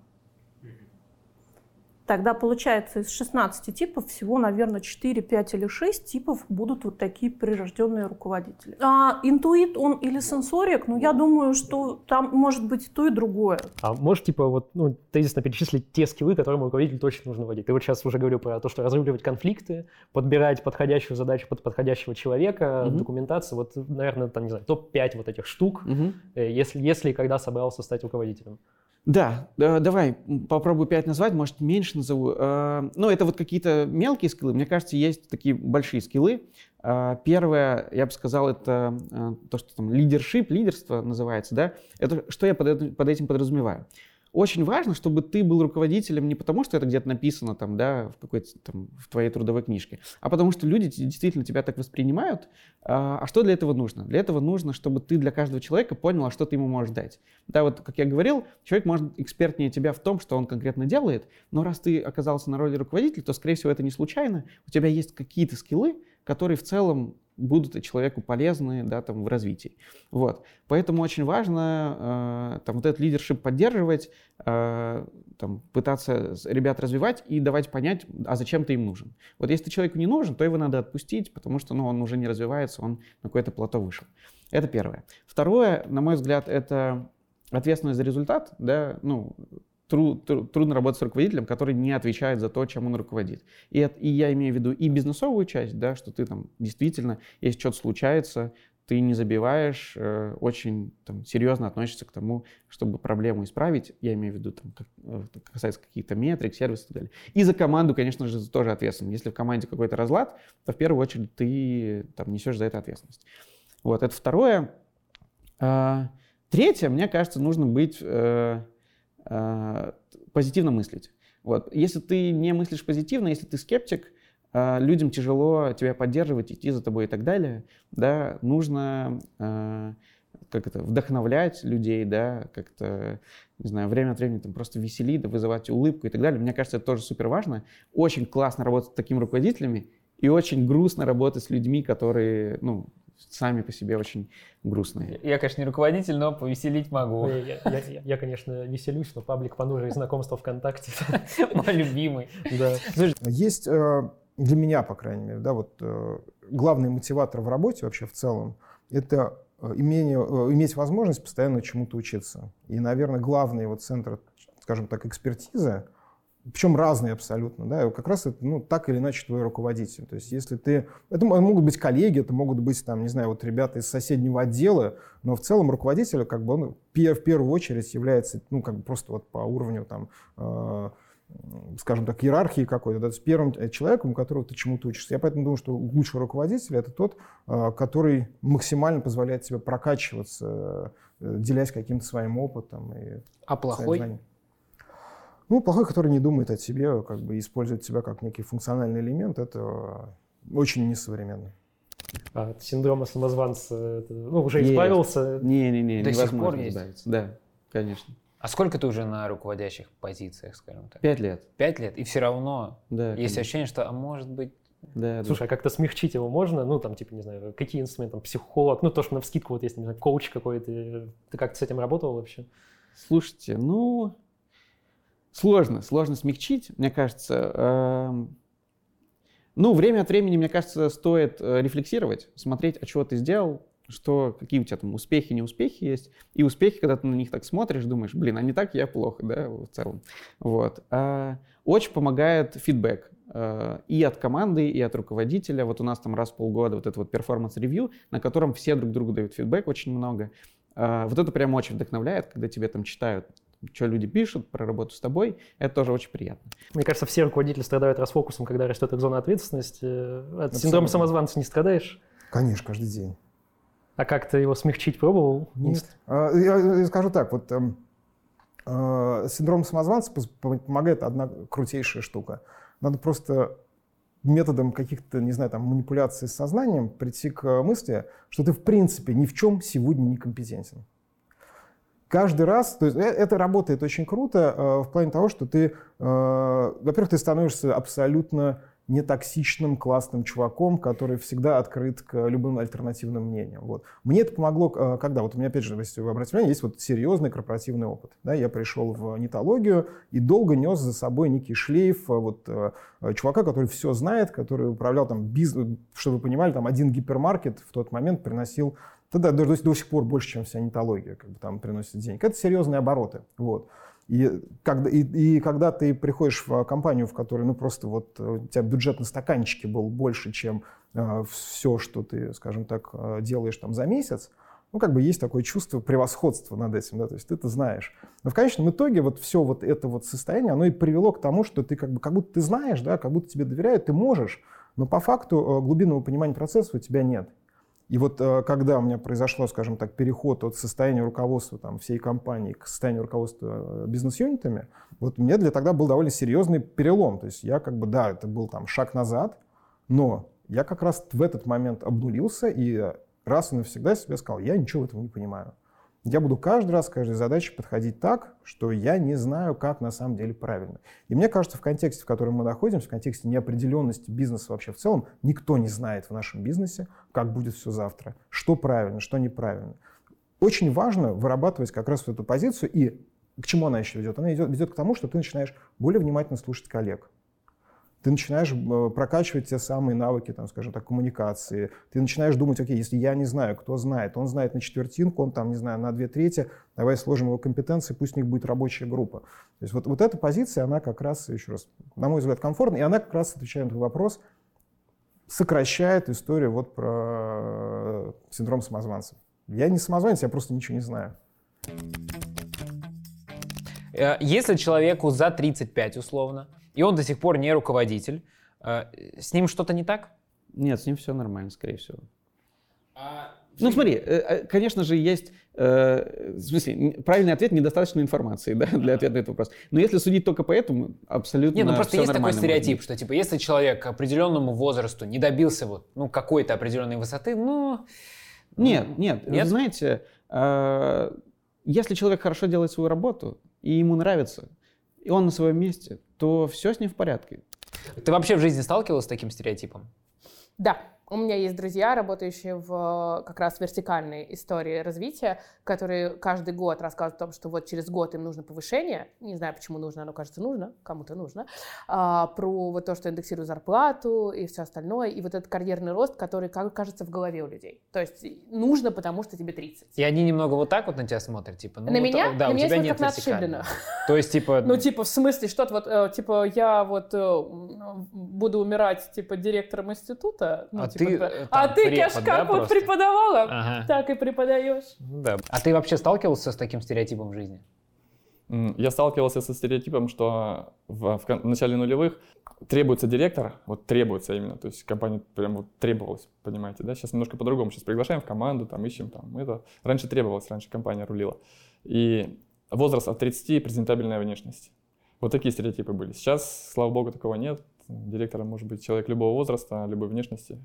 тогда получается из 16 типов всего, наверное, 4, 5 или 6 типов будут вот такие прирожденные руководители. А интуит он или сенсорик, ну, я думаю, что там может быть то и другое. А можешь, типа, вот, ну, тезисно перечислить те скиллы, которым руководителю точно нужно вводить? Ты вот сейчас уже говорил про то, что разруливать конфликты, подбирать подходящую задачу под подходящего человека, угу. документация, вот, наверное, там, не знаю, топ-5 вот этих штук, угу. если, если и когда собрался стать руководителем. Да, давай попробую 5 назвать, может меньше назову. Э, ну, это вот какие-то мелкие скиллы. Мне кажется, есть такие большие скиллы. Э, первое, я бы сказал, это э, то, что там лидершип, лидерство называется, да. Это что я под этим подразумеваю? Очень важно, чтобы ты был руководителем не потому, что это где-то написано там, да, в какой-то там в твоей трудовой книжке, а потому что люди действительно тебя так воспринимают. А, а что для этого нужно? Для этого нужно, чтобы ты для каждого человека понял, а что ты ему можешь дать. Да, вот как я говорил, человек может экспертнее тебя в том, что он конкретно делает, но раз ты оказался на роли руководителя, то, скорее всего, это не случайно. У тебя есть какие-то скиллы, которые в целом будут человеку полезны да, там, в развитии. Вот. Поэтому очень важно э, там, вот этот лидершип поддерживать, э, там, пытаться ребят развивать и давать понять, а зачем ты им нужен. Вот если ты человеку не нужен, то его надо отпустить, потому что ну, он уже не развивается, он на какое-то плато вышел. Это первое. Второе, на мой взгляд, это ответственность за результат. Да? Ну, тру, тру, трудно работать с руководителем, который не отвечает за то, чем он руководит. И, это, и я имею в виду и бизнесовую часть, да, что ты там действительно, если что-то случается, ты не забиваешь, э, очень там, серьезно относишься к тому, чтобы проблему исправить. Я имею в виду, там, как, э, касается каких-то метрик, сервисов и так далее. И за команду, конечно же, тоже ответственен. Если в команде какой-то разлад, то в первую очередь ты там, несешь за это ответственность. Вот, это второе. А, третье, мне кажется, нужно быть Э, позитивно мыслить. Вот. Если ты не мыслишь позитивно, если ты скептик, э, людям тяжело тебя поддерживать, идти за тобой и так далее. Да, нужно э, как это, вдохновлять людей, да, как-то, не знаю, время от времени там просто веселить, вызывать улыбку и так далее. Мне кажется, это тоже супер важно. Очень классно работать с такими руководителями и очень грустно работать с людьми, которые, ну, сами по себе очень грустные. Я, конечно, не руководитель, но повеселить могу. Я, я, я, я конечно, веселюсь, но паблик понуже и знакомство ВКонтакте. Мой любимый. Да. Есть э, для меня, по крайней мере, да, вот э, главный мотиватор в работе вообще в целом — это э, имение, иметь возможность постоянно чему-то учиться. И, наверное, главный вот центр, скажем так, экспертизы — причем разные абсолютно, да, как раз это, ну, так или иначе твой руководитель. То есть если ты, это могут быть коллеги, это могут быть, там, не знаю, вот ребята из соседнего отдела, но в целом руководитель, как бы, он в первую очередь является, ну, как бы просто вот по уровню, там, э, скажем так, иерархии какой-то, да, с первым человеком, у которого ты чему-то учишься. Я поэтому думаю, что лучший руководитель — это тот, э, который максимально позволяет себе прокачиваться, э, делясь каким-то своим опытом. И а плохой? Ну, плохой, который не думает о себе, как бы использует себя как некий функциональный элемент, это очень несовременно. А от синдрома самозванца ну, уже есть. избавился? Не-не-не, До сих пор есть? избавиться. Да, конечно. А сколько ты уже на руководящих позициях, скажем так? Пять лет. Пять лет? И все равно да, есть конечно. ощущение, что, а может быть, да, Слушай, да. а как-то смягчить его можно? Ну, там, типа, не знаю, какие инструменты, там, психолог, ну, то, что на вскидку вот есть, не знаю, коуч какой-то. Ты как-то с этим работал вообще? Слушайте, ну, Сложно, сложно смягчить, мне кажется. Эм, ну, время от времени, мне кажется, стоит э, рефлексировать, смотреть, а что ты сделал, что, какие у тебя там успехи, неуспехи есть. И успехи, когда ты на них так смотришь, думаешь, блин, а не так я плохо, да, в целом. Вот. А очень помогает фидбэк. э, и от команды, и от руководителя. Вот у нас там раз в полгода вот это вот performance review, на котором все друг другу дают фидбэк очень много. Э, вот это прям очень вдохновляет, когда тебе там читают что люди пишут про работу с тобой, это тоже очень приятно. Мне кажется, все руководители страдают расфокусом, когда растет их зона ответственности. От синдрома самозванца не страдаешь? Конечно, каждый день. А как ты его смягчить пробовал? Нет. А, я скажу так, вот э, синдром самозванца помогает одна крутейшая штука. Надо просто методом каких-то, не знаю, там, манипуляций с сознанием прийти к мысли, что ты в принципе ни в чем сегодня не компетентен каждый раз, то есть э, это работает очень круто э, в плане того, что ты, э, во-первых, ты становишься абсолютно нетоксичным, классным чуваком, который всегда открыт к любым альтернативным мнениям. Вот. Мне это помогло, когда, вот у меня, опять же, если вы обратите внимание, есть вот серьезный корпоративный опыт. Да? Я пришел в нетологию и долго нес за собой некий шлейф вот, чувака, который все знает, который управлял там бизнес, чтобы вы понимали, там один гипермаркет в тот момент приносил тогда до, до, сих пор больше, чем вся нетология, как бы там приносит денег. Это серьезные обороты. Вот. И когда, и, и когда ты приходишь в компанию, в которой ну, просто вот э, у тебя бюджет на стаканчике был больше, чем э, все, что ты, скажем так, э, делаешь там за месяц, ну, как бы есть такое чувство превосходства над этим, да, то есть ты это знаешь. Но в конечном итоге вот все вот это вот состояние, оно и привело к тому, что ты как бы, как будто ты знаешь, да, как будто тебе доверяют, ты можешь, но по факту э, глубинного понимания процесса у тебя нет. И вот э, когда у меня произошло, скажем так, переход от состояния руководства там, всей компании к состоянию руководства э, бизнес-юнитами, вот мне для тогда был довольно серьезный перелом. То есть я как бы, да, это был там шаг назад, но я как раз в этот момент обнулился и раз и навсегда себе сказал, я ничего в этом не понимаю. Я буду каждый раз к каждой задаче подходить так, что я не знаю, как на самом деле правильно. И мне кажется, в контексте, в котором мы находимся, в контексте неопределенности бизнеса вообще в целом, никто не знает в нашем бизнесе, как будет все завтра, что правильно, что неправильно. Очень важно вырабатывать как раз вот эту позицию, и к чему она еще ведет? Она идет, ведет к тому, что ты начинаешь более внимательно слушать коллег ты начинаешь э, прокачивать те самые навыки, там, скажем так, коммуникации. Ты начинаешь думать, окей, если я не знаю, кто знает, он знает на четвертинку, он там, не знаю, на две трети, давай сложим его компетенции, пусть у них будет рабочая группа. То есть вот, вот эта позиция, она как раз, еще раз, на мой взгляд, комфортна, и она как раз, отвечая на твой вопрос, сокращает историю вот про синдром самозванца. Я не самозванец, я просто ничего не знаю. Э, если человеку за 35 условно, и он до сих пор не руководитель. Э, с ним что-то не так? Нет, с ним все нормально, скорее всего. А... Ну смотри, э, э, конечно же, есть, в смысле, правильный ответ недостаточно информации да, для ответа на этот вопрос. Но если судить только по этому, абсолютно Нет, ну просто есть такой стереотип, что типа если человек к определенному возрасту не добился вот, ну, какой-то определенной высоты, ну... Нет, нет, нет? Вы знаете, если человек хорошо делает свою работу, и ему нравится, и он на своем месте, то все с ним в порядке. Ты вообще в жизни сталкивалась с таким стереотипом? Да. У меня есть друзья, работающие в как раз вертикальной истории развития, которые каждый год рассказывают о том, что вот через год им нужно повышение. Не знаю, почему нужно, оно кажется нужно, кому-то нужно. А, про вот то, что индексируют зарплату и все остальное. И вот этот карьерный рост, который как кажется в голове у людей. То есть нужно, потому что тебе 30. И они немного вот так вот на тебя смотрят, типа, ну, на меня? Да, на у меня тебя нет как отшиблено. То есть, типа... Ну, типа, в смысле, что-то вот, э, типа, я вот э, буду умирать, типа, директором института. Ну, а типа, ты, э, а ты, Кеш, как да, вот просто? преподавала, ага. так и преподаешь. Ну да. А ты вообще сталкивался с таким стереотипом в жизни? Я сталкивался со стереотипом, что в, в начале нулевых требуется директор, вот требуется именно, то есть компания прям вот требовалась, понимаете, да? Сейчас немножко по-другому, сейчас приглашаем в команду, там ищем, там, это раньше требовалось, раньше компания рулила. И возраст от 30 презентабельная внешность. Вот такие стереотипы были. Сейчас, слава богу, такого нет. Директором может быть человек любого возраста, любой внешности.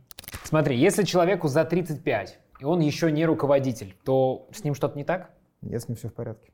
Смотри, если человеку за 35, и он еще не руководитель, то с ним что-то не так? Нет, с ним все в порядке.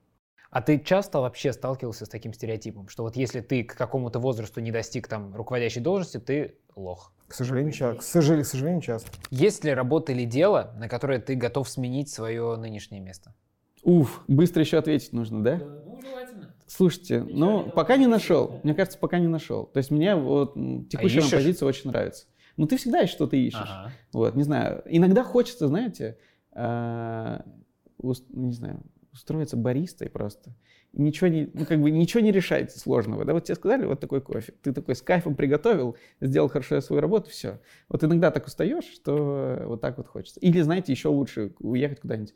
А ты часто вообще сталкивался с таким стереотипом, что вот если ты к какому-то возрасту не достиг там руководящей должности, ты лох? К сожалению, часто. К сожалению, к сожалению, часто. Есть ли работа или дело, на которое ты готов сменить свое нынешнее место? Уф, быстро еще ответить нужно, да? Ну, желательно. Слушайте, ну, пока не нашел. Мне кажется, пока не нашел. То есть мне вот текущая а позиция очень нравится. Ну, ты всегда что-то ищешь. Ага. Вот, не знаю. Иногда хочется, знаете, э, уст, не знаю, устроиться баристой просто ничего не, ну, как бы ничего не решается сложного. Да, вот тебе сказали, вот такой кофе. Ты такой с кайфом приготовил, сделал хорошо свою работу, все. Вот иногда так устаешь, что вот так вот хочется. Или, знаете, еще лучше уехать куда-нибудь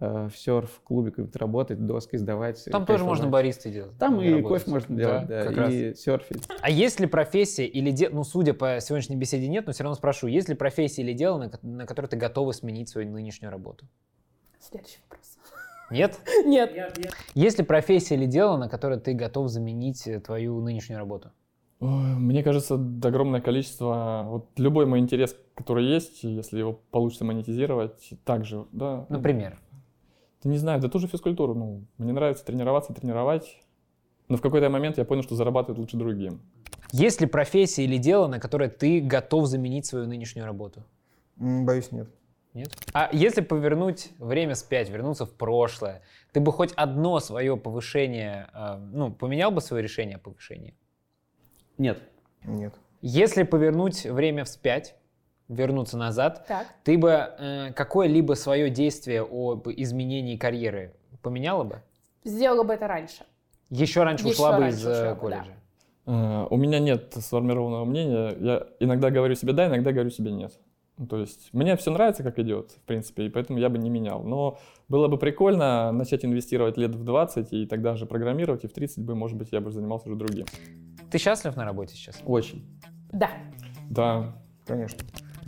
э, в серф, клубе какой-нибудь работать, доской сдавать. Там тоже можно баристы делать. Там и работать. кофе можно делать, да, как раз. и серфить. А есть ли профессия или дело, ну, судя по сегодняшней беседе нет, но все равно спрошу, есть ли профессия или дело, на, на которое ты готова сменить свою нынешнюю работу? Следующий вопрос. Нет? Нет. Есть ли профессия или дело, на которое ты готов заменить э, твою нынешнюю работу? Мне кажется, огромное количество, вот любой мой интерес, который есть, если его получится монетизировать, также, да. Например? Да не знаю, да тоже физкультуру, ну, мне нравится тренироваться, тренировать, но в какой-то момент я понял, что зарабатывать лучше другим. Есть ли профессия или дело, на которое ты готов заменить свою нынешнюю работу? Боюсь, нет. Нет? А если повернуть время вспять, вернуться в прошлое, ты бы хоть одно свое повышение, э, ну, поменял бы свое решение о повышении? Нет. Нет. Если повернуть время вспять, вернуться назад, Так. ты бы э, какое-либо свое действие об изменении карьеры поменяла бы? Сделала бы это раньше. Еще раньше Еще ушла бы раньше из ушла э, бы, колледжа? Э, У меня нет сформированного мнения. Я иногда говорю себе да, иногда говорю себе нет. Ну, То есть мне все нравится, как идет, в принципе, и поэтому я бы не менял. Но было бы прикольно начать инвестировать лет в 20 и тогда же программировать, и в 30 бы, может быть, я бы занимался уже другим. Ты счастлив на работе сейчас? Очень. Да. Да, Конечно.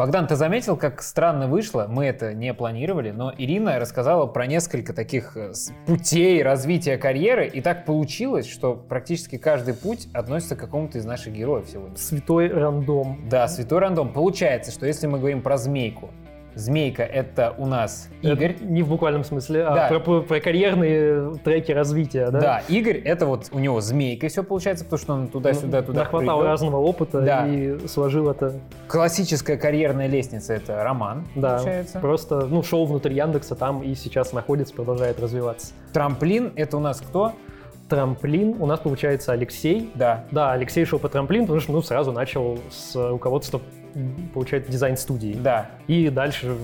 Богдан, ты заметил, как странно вышло? Мы это не планировали, но Ирина рассказала про несколько таких э, путей развития карьеры, и так получилось, что практически каждый путь относится к какому-то из наших героев сегодня. Святой рандом. Да, святой рандом. Получается, что если мы говорим про змейку, змейка это у нас Игорь. Это не в буквальном смысле, а Да. про, про карьерные треки развития, да? Да? Игорь это вот у него змейка все получается, потому что он туда-сюда, туда Нахватал прыгал. разного опыта Да. и сложил это. Классическая карьерная лестница это Роман, Да, получается. просто, ну, шел внутрь Яндекса там и сейчас находится, продолжает развиваться. Трамплин это у нас кто? Трамплин у нас получается Алексей. Да. Да, Алексей шел по трамплин, потому что, ну, сразу начал с руководства, получается, дизайн-студии. Да. И дальше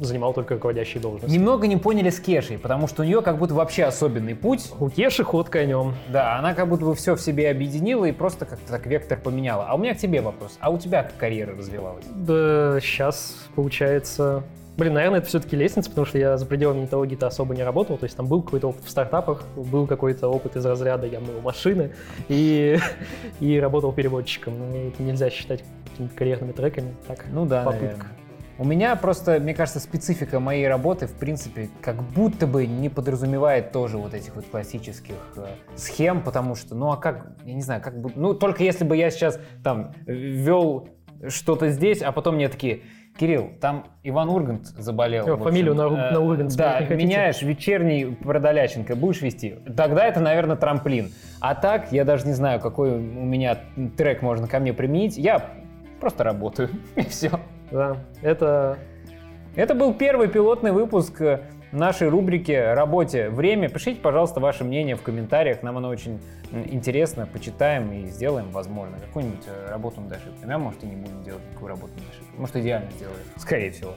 занимал только руководящие должности. Немного не поняли с Кешей, потому что у нее как будто вообще особенный путь. У Кеши ход конем. Да, она как будто бы все в себе объединила и просто как-то так вектор поменяла. А у меня к тебе вопрос. А у тебя как карьера развивалась? Да, сейчас получается... Блин, наверное, это все-таки лестница, потому что я за пределами нетологии-то особо не работал. То есть там был какой-то опыт в стартапах, был какой-то опыт из разряда «я мыл машины» и, и работал переводчиком. Но это нельзя считать какими-то карьерными треками. Так, Ну да, попытка. наверное. У меня просто, мне кажется, специфика моей работы, в принципе, как будто бы не подразумевает тоже вот этих вот классических э, схем, потому что, ну а как, я не знаю, как бы, ну только если бы я сейчас там вел что-то здесь, а потом мне такие, Кирилл, там Иван Ургант заболел. Общем, фамилию на Ург- э, на Ургант Да, меняешь вечерний Продоляченко, будешь вести. Тогда это, наверное, трамплин. А так, я даже не знаю, какой у меня трек можно ко мне применить. Я просто работаю, и все. Да, это Это был первый пилотный выпуск э, нашей рубрики «Работе. Время». Пишите, пожалуйста, ваше мнение в комментариях. Нам оно очень интересно. Почитаем и сделаем, возможно, какую-нибудь э, работу на ошибку. А может, и не будем делать никакую работу на ошибку. Может, идеально сделаем. Скорее всего.